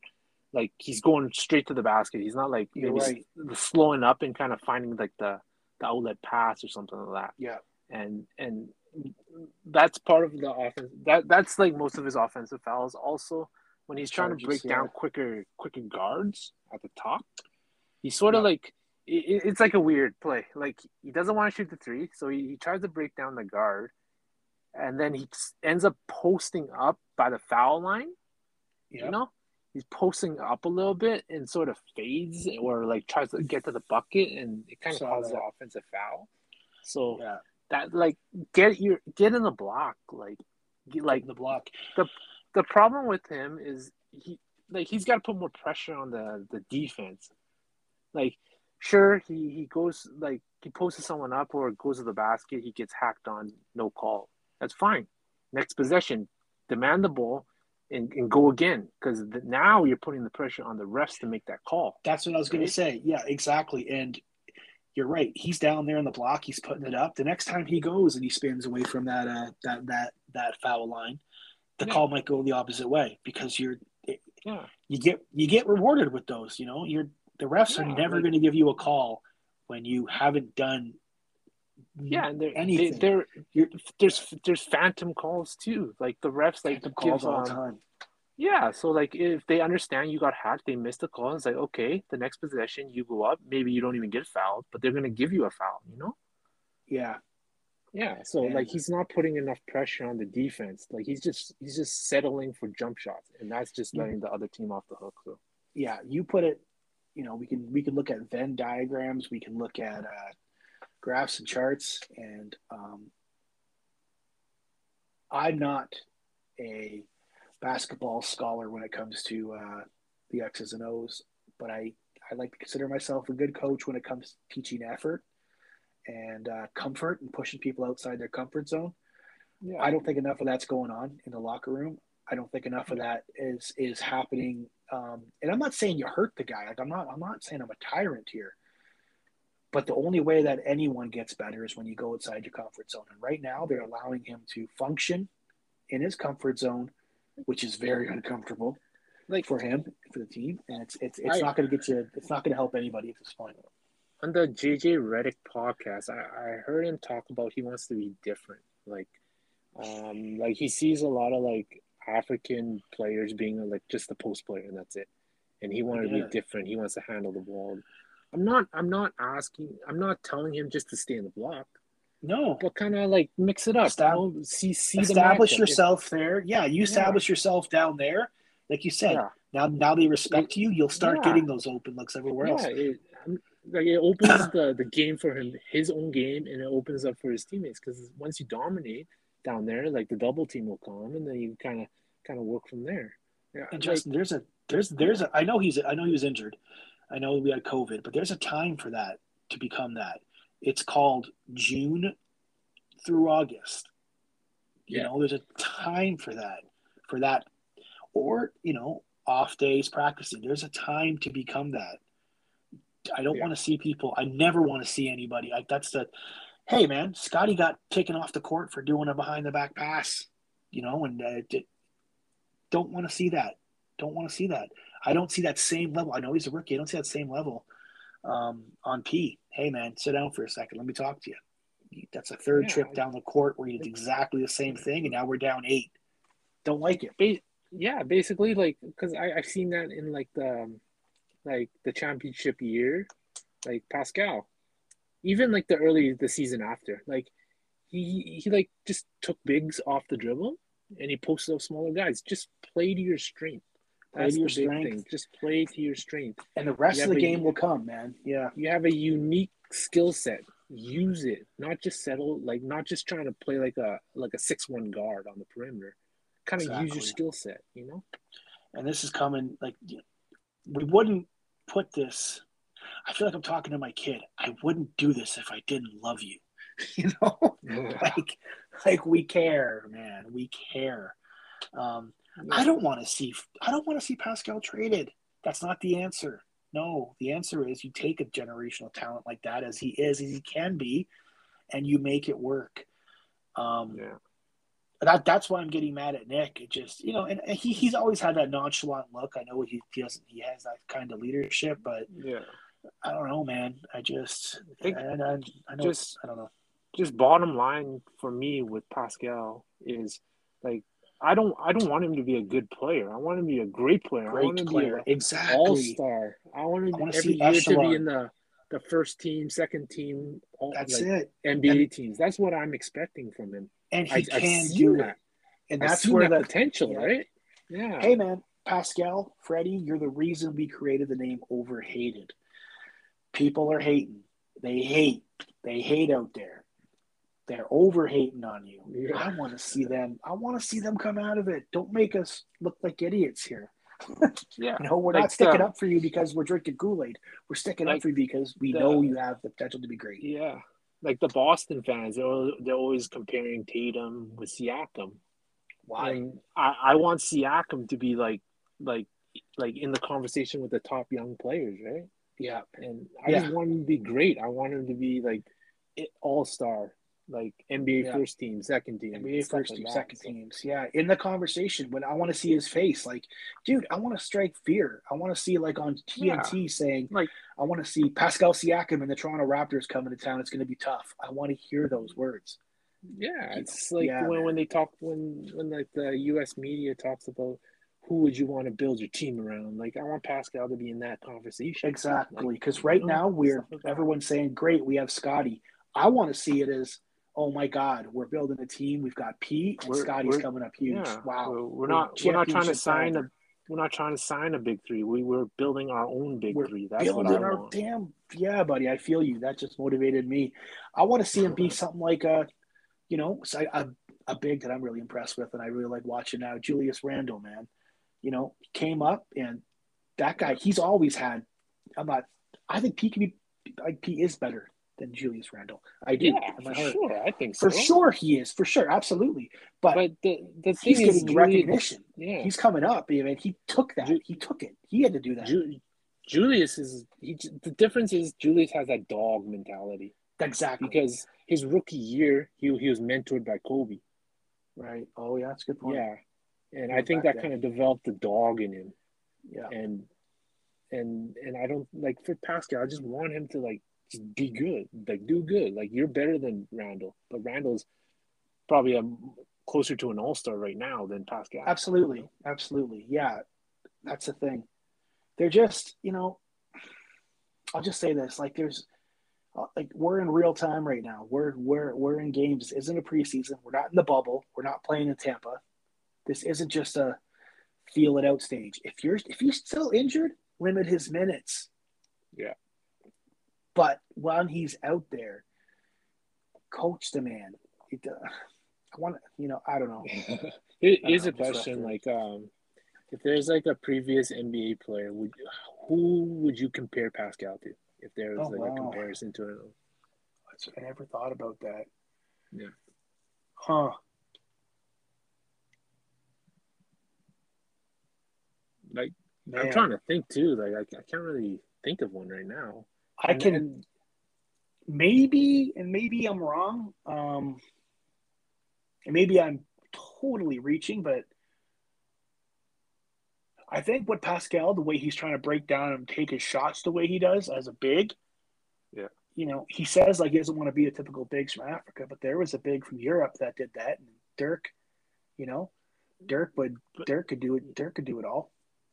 like he's going straight to the basket. He's not like maybe right. slowing up and kind of finding like the the outlet pass or something like that. Yeah, and and that's part of the offense. That that's like most of his offensive fouls. Also, when he's trying to break down quicker quicker guards at the top, he's sort of like it, it's like a weird play. Like he doesn't want to shoot the three, so he, he tries to break down the guard, and then he ends up posting up by the foul line. Yep. You know, he's posting up a little bit and sort of fades or like tries to get to the bucket, and it kind of causes an offensive foul. So yeah. That like get your get in the block, like get, like the block. The the problem with him is he like he's got to put more pressure on the the defense. Like, sure, he he goes like he posts someone up or goes to the basket, he gets hacked on, no call. That's fine. Next possession, demand the ball and, and go again because now you're putting the pressure on the refs to make that call. That's what I was right? going to say. Yeah, exactly. And you're right. He's down there in the block. He's putting it up. The next time he goes and he spins away from that uh, that that that foul line, the yeah. call might go the opposite way because you're yeah. you get you get rewarded with those. You know, you're the refs yeah, are never like, going to give you a call when you haven't done yeah and anything. They, there there's there's phantom calls too like the refs like phantom calls all the um, time yeah so like if they understand you got hacked they missed the call it's like okay the next possession you go up maybe you don't even get fouled but they're going to give you a foul you know yeah yeah, so like he's not putting enough pressure on the defense. Like he's just he's just settling for jump shots, and that's just mm-hmm. letting the other team off the hook. So yeah, you put it. You know, we can we can look at Venn diagrams. We can look at uh, graphs and charts, and um, I'm not a basketball scholar when it comes to uh, the X's and O's, but I I like to consider myself a good coach when it comes to teaching effort and uh, comfort and pushing people outside their comfort zone. Yeah. I don't think enough of that's going on in the locker room. I don't think enough of that is is happening. Um, and I'm not saying you hurt the guy. Like I'm not. I'm not saying I'm a tyrant here. But the only way that anyone gets better is when you go outside your comfort zone. And right now, they're allowing him to function in his comfort zone, which is very uncomfortable, like for him, for the team. And it's it's it's I, not going to get you. It's not going to help anybody at this point on the JJ Redick podcast, I, I heard him talk about he wants to be different. Like, um, like he sees a lot of like African players being like just a post player and that's it. And he wanted yeah. to be different. He wants to handle the ball. I'm not. I'm not asking. I'm not telling him just to stay in the block. No, but kind of like mix it up. Estab- you know? See, see establish yourself if, there. Yeah, you establish yeah. yourself down there, like you said. Yeah. Now, now they respect it, you. You'll start getting those open looks everywhere else. It, like it opens the the game for him, his own game, and it opens up for his teammates. Because once you dominate down there, like the double team will come, and then you kind of kind of work from there. Yeah, and Justin, like, there's a there's there's a I know he's I know he was injured, I know we had COVID, but there's a time for that to become that. It's called June through August. You yeah. know, there's a time for that, for that, or you know, off days practicing. There's a time to become that. I don't yeah. want to see people. I never want to see anybody. Like that's the. Hey man, Scotty got taken off the court for doing a behind the back pass. You know, and uh, don't want to see that. Don't want to see that. I don't see that same level. I know he's a rookie. I don't see that same level um, on P. Hey man, sit down for a second. Let me talk to you. That's a third yeah, trip down the court where you did exactly the same thing, and now we're down eight. Don't like it. yeah, basically, like because I I've seen that in like the um, like the championship year, like Pascal, even like the early the season after, like he he like just took bigs off the dribble and he posted up smaller guys. Just play to your strength. Play to your strength. Thing. Just play to your strength. And the rest of the a, game will come, man. Yeah. You have a unique skill set use it not just settle like not just trying to play like a like a six one guard on the perimeter kind of exactly. use your skill set you know and this is coming like we wouldn't put this i feel like i'm talking to my kid i wouldn't do this if i didn't love you [laughs] you know yeah. like like we care man we care um. I don't want to see i don't want to see pascal traded that's not the answer no, the answer is you take a generational talent like that as he is, as he can be, and you make it work. Um, yeah. That that's why I'm getting mad at Nick. It just you know, and, and he he's always had that nonchalant look. I know he, he doesn't he has that kind of leadership, but yeah, I don't know, man. I just I I, I, I know just I don't know. Just bottom line for me with Pascal is like I don't I don't want him to be a good player. I want him to be a great player. Great I want him player. to be exactly. all star. I want him I every year echelon. to be in the the first team, second team, all, that's like, it. NBA and, teams. That's what I'm expecting from him. And he I, can do that. And that's where the potential, yeah. right? Yeah. Hey man, Pascal, Freddie, you're the reason we created the name overhated. People are hating. They hate. They hate out there. They're over hating on you. Yeah. I want to see them. I want to see them come out of it. Don't make us look like idiots here. [laughs] yeah. No, we're like not sticking the, up for you because we're drinking Kool Aid. We're sticking like up for you because we the, know you have the potential to be great. Yeah. Like the Boston fans, they're, they're always comparing Tatum with Siakam. Why? And I, I want Siakam to be like, like, like in the conversation with the top young players, right? Yeah. And I yeah. just want him to be great. I want him to be like all star like NBA yeah. first team, second team, NBA first like team, that. second teams. Yeah, in the conversation, when I want to see his face, like, dude, I want to strike fear. I want to see like on TNT yeah. saying, like, I want to see Pascal Siakam and the Toronto Raptors coming to town. It's going to be tough. I want to hear those words. Yeah, it's like yeah, when, when they talk when when like the U.S. media talks about who would you want to build your team around? Like, I want Pascal to be in that conversation. Exactly, because like, right know, now we're like everyone's saying, "Great, we have Scotty." I want to see it as oh my God, we're building a team. We've got Pete and we're, Scotty's we're, coming up huge. Yeah, wow. We're, we're not we're not trying to sign a we're not trying to sign a big three. We were building our own big we're three. That's building what I our want. damn yeah, buddy. I feel you. That just motivated me. I want to see him be something like a, you know, a, a big that I'm really impressed with, and I really like watching now. Julius Randle, man, you know, came up and that guy. He's always had. I'm not. I think Pete can be like Pete is better than Julius Randle. I do. Yeah, for heart. sure. I think so. For sure he is. For sure. Absolutely. But, but the, the thing he's is getting recognition. Yeah. He's coming up. I mean, he took that. He took it. He had to do that. Ju- Julius is he, the difference is Julius has that dog mentality. Exactly. Because his rookie year, he he was mentored by Kobe. Right. Oh yeah, that's a good point. Yeah. And I think that kind of developed the dog in him. Yeah. And and and I don't like for Pascal, I just want him to like just be good, like do good. Like you're better than Randle, but Randle's probably a, closer to an all star right now than Pascal. Absolutely, absolutely, yeah, that's the thing. They're just, you know, I'll just say this: like there's, uh, like we're in real time right now. We're we're we're in games. This isn't a preseason. We're not in the bubble. We're not playing in Tampa. This isn't just a feel it out stage. If you're if he's still injured, limit his minutes. Yeah But when he's out there, coach the man. It, uh, I want to, you know, I don't know. [laughs] Here's a question: like, um, if there's like a previous NBA player, would who would you compare Pascal to? If there was Oh, like wow. a comparison to it, I never thought about that. Yeah. Huh. like Man. I'm trying to think too. Like, I, I can't really think of one right now. I And- can and- maybe, and maybe I'm wrong. Um, and maybe I'm totally reaching, but I think what Pascal, the way he's trying to break down and take his shots the way he does as a big, Yeah. you know, he says like he doesn't want to be a typical big from Africa, but there was a big from Europe that did that, and Dirk, you know, Dirk would Dirk could do it. Dirk could do it all,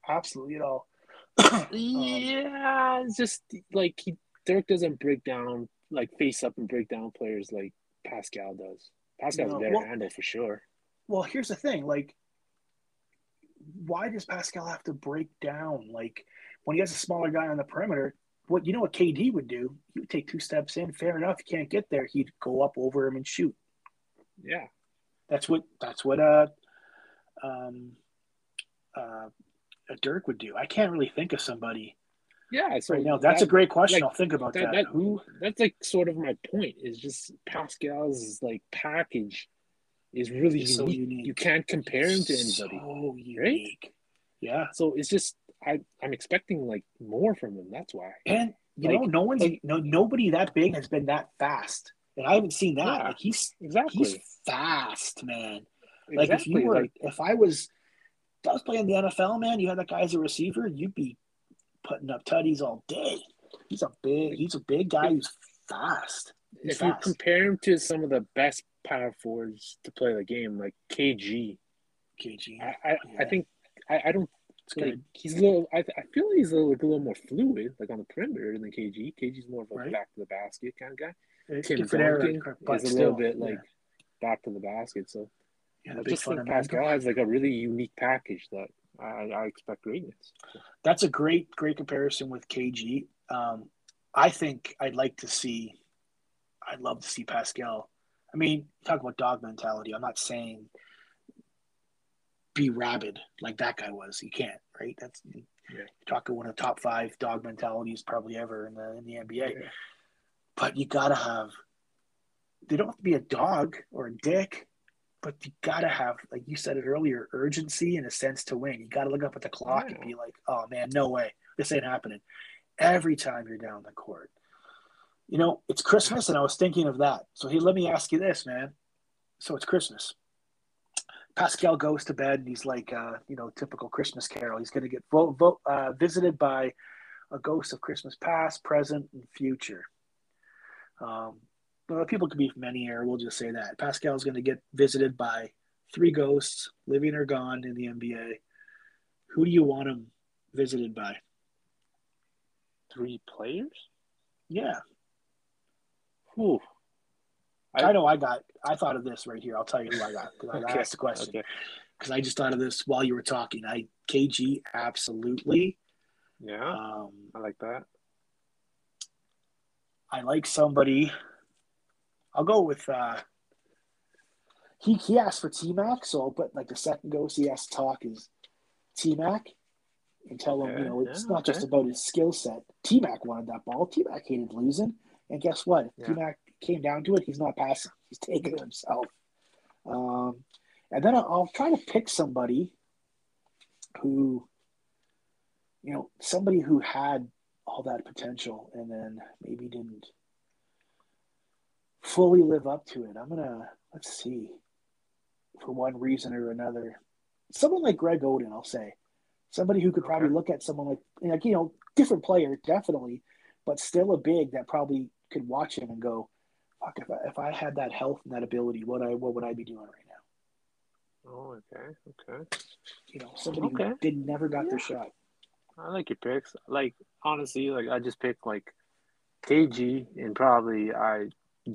absolutely it all. [coughs] Um, yeah, it's just like he Dirk doesn't break down like face up and break down players like Pascal does. Pascal's No, a better well- handle for sure. Well, here's the thing. Like, why does Pascal have to break down? Like, when he has a smaller guy on the perimeter, what you know what KD would do? He would take two steps in. Fair enough. You can't get there. He'd go up over him and shoot. Yeah, That's what. That's what. Uh, um, uh, Dirk would do. I can't really think of somebody yeah. So right now. That's a great question. like, I'll think about that, that. that, Who? that's like sort of my point is just Pascal's like package is really Is so unique. unique. You can't compare him to anybody. So unique. Yeah. So it's just I I'm expecting like more from him. That's why. And you Like- know, no one's like- no nobody that big has been that fast. And I haven't seen that. Yeah. Like he's Exactly. he's fast, man. Exactly. Like if you were like, if I was if I was playing the NFL, man, you had that guy as a receiver, you'd be putting up tutties all day. He's a big he's a big guy who's fast. He's if you compare him to some of the best power forwards to play the game, like KG, KG. I I, I think I, I don't It's like he's a little. I, I feel he's a little, like a little more fluid, like on the perimeter than KG. KG's more of a Right. back to the basket kind of guy. It's Tim Duncan is a still, little bit yeah. like back to the basket. So yeah, I just think. Pascal has like a really unique package that I, I expect greatness. That's a great, great comparison with KG. Um, I think I'd like to see, I'd love to see Pascal. I mean, talk about dog mentality. I'm not saying be rabid like that guy was. You can't, right? That's Yeah. talking one of the top five dog mentalities probably ever in the in the NBA. Yeah. But you gotta have. They don't have to be a dog or a dick, but you gotta have, like you said it earlier, urgency and a sense to win. You gotta look up at the clock and be like, "Oh man, no way, this ain't happening." Every time you're down the court, you know it's Christmas, and I was thinking of that. So hey, let me ask you this, man. So it's Christmas. Pascal goes to bed, and he's like, uh, you know, typical Christmas Carol. He's to get vo- vo- uh, visited by a ghost of Christmas past, present, and future. Um, well, people could be from any era. We'll just say that Pascal's going to get visited by three ghosts, living or gone, in the NBA. Who do you want him visited by? Three players? Yeah, Whew. I, know. I got. I thought of this right here. I'll tell you who I got because I [laughs] asked the question. Okay. Because I just thought of this while you were talking. I KG absolutely. Yeah, Um, I like that. I like somebody. I'll go with. uh He he asked for T Mac, so I'll put like the second ghost he has to talk is T Mac, and tell him you know it's yeah, not just about his skill set. T Mac wanted that ball. T Mac hated losing, and guess what? Yeah. T Mac came down to it. He's not passing. He's taking it himself. Um, and then I'll, I'll try to pick somebody who, you know, somebody who had all that potential and then maybe didn't fully live up to it. I'm gonna let's see, for one reason or another, someone like Greg Oden, I'll say, somebody who could probably look at someone like like you know different player definitely, but still a big that probably could watch him and go, fuck if I, if I had that health and that ability, what I what would I be doing right now? Oh, okay, okay. You know, somebody Okay. who did never got their shot. I like your picks. Like honestly, like I just picked like KG and probably I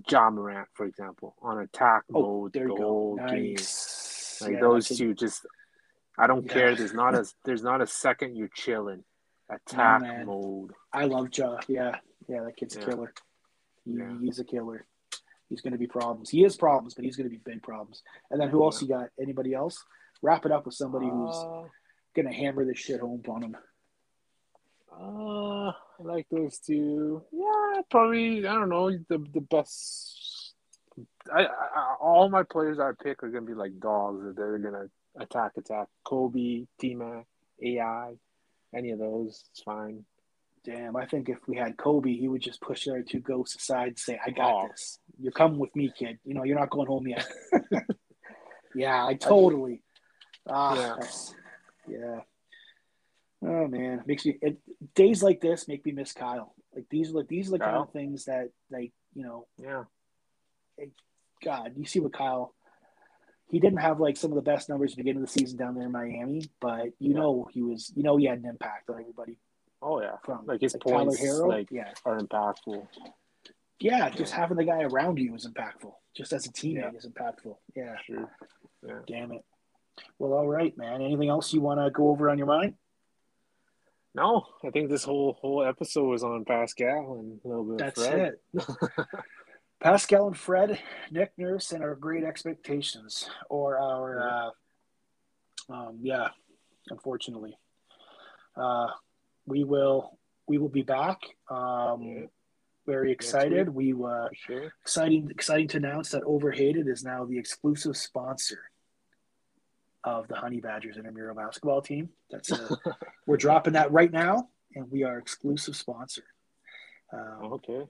Ja Morant, for example, on attack Oh, mode, there you go. goal game. Like Yeah, those two, just I don't Yeah. care. There's not a [laughs] there's not a second you're chilling. Attack man. mode. I love Ja. Yeah, Yeah, that kid's Yeah. a killer. He, Yeah. He's a killer. He's going to be problems. He is problems, but he's going to be big problems. And then who else you got? Anybody else? Wrap it up with somebody who's Uh, going to hammer this shit home on him. Uh, I like those two. Yeah, probably. I don't know the the best. I, I all my players I pick are gonna be like dogs. That they're gonna attack, attack. Kobe, T Mac, AI, any of those. It's fine. Damn, I think if we had Kobe, he would just push the other two ghosts aside and say, I got Oh. this. You're coming with me, kid. You know, you're not going home yet. [laughs] yeah, I totally. Ah, Yeah. yeah. Oh man, makes me it, days like this make me miss Kyle. Like these, like these are the kind of things that, like you know, Yeah. God, you see what Kyle. He didn't have like some of the best numbers at the beginning of the season down there in Miami, but you Yeah. know he was, you know, he had an impact on everybody Oh yeah. from Like his Tyler points, Herro. like yeah, are impactful. yeah, just having the guy around you is impactful. Just as a teammate Yeah. is impactful. Yeah, Sure. damn it. Well, all right, man. Anything else you want to go over on your mind? No, I think this whole whole episode was on Pascal and a little bit That's of Fred. it. [laughs] Pascal and Fred, Nick Nurse, and our great expectations, or our, uh, um, yeah, unfortunately, uh, we will we will be back. Um, Yeah. Very excited. We uh, sure. exciting exciting to announce that Overhated is now the exclusive sponsor of the Honey Badgers intramural basketball team. That's uh, [laughs] we're dropping that right now, and we are exclusive sponsor. Um, Okay.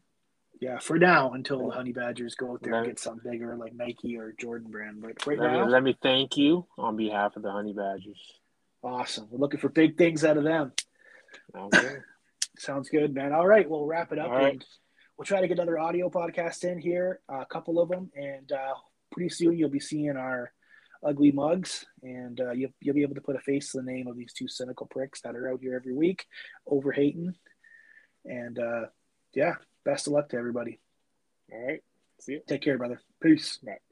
yeah, for now until the Honey Badgers go out there and get something bigger like Nike or Jordan brand. But right Let now, me, let me thank you on behalf of the Honey Badgers. awesome. We're looking for big things out of them. Okay. [laughs] Sounds good, man. All right, we'll wrap it up. All right. and we'll try to get another audio podcast in here, a couple of them, and uh, pretty soon you'll be seeing our ugly mugs, and uh, you'll, you'll be able to put a face to the name of these two cynical pricks that are out here every week, over hating. And uh, yeah, best of luck to everybody. All right. See you. Take care, brother. Peace. Bye.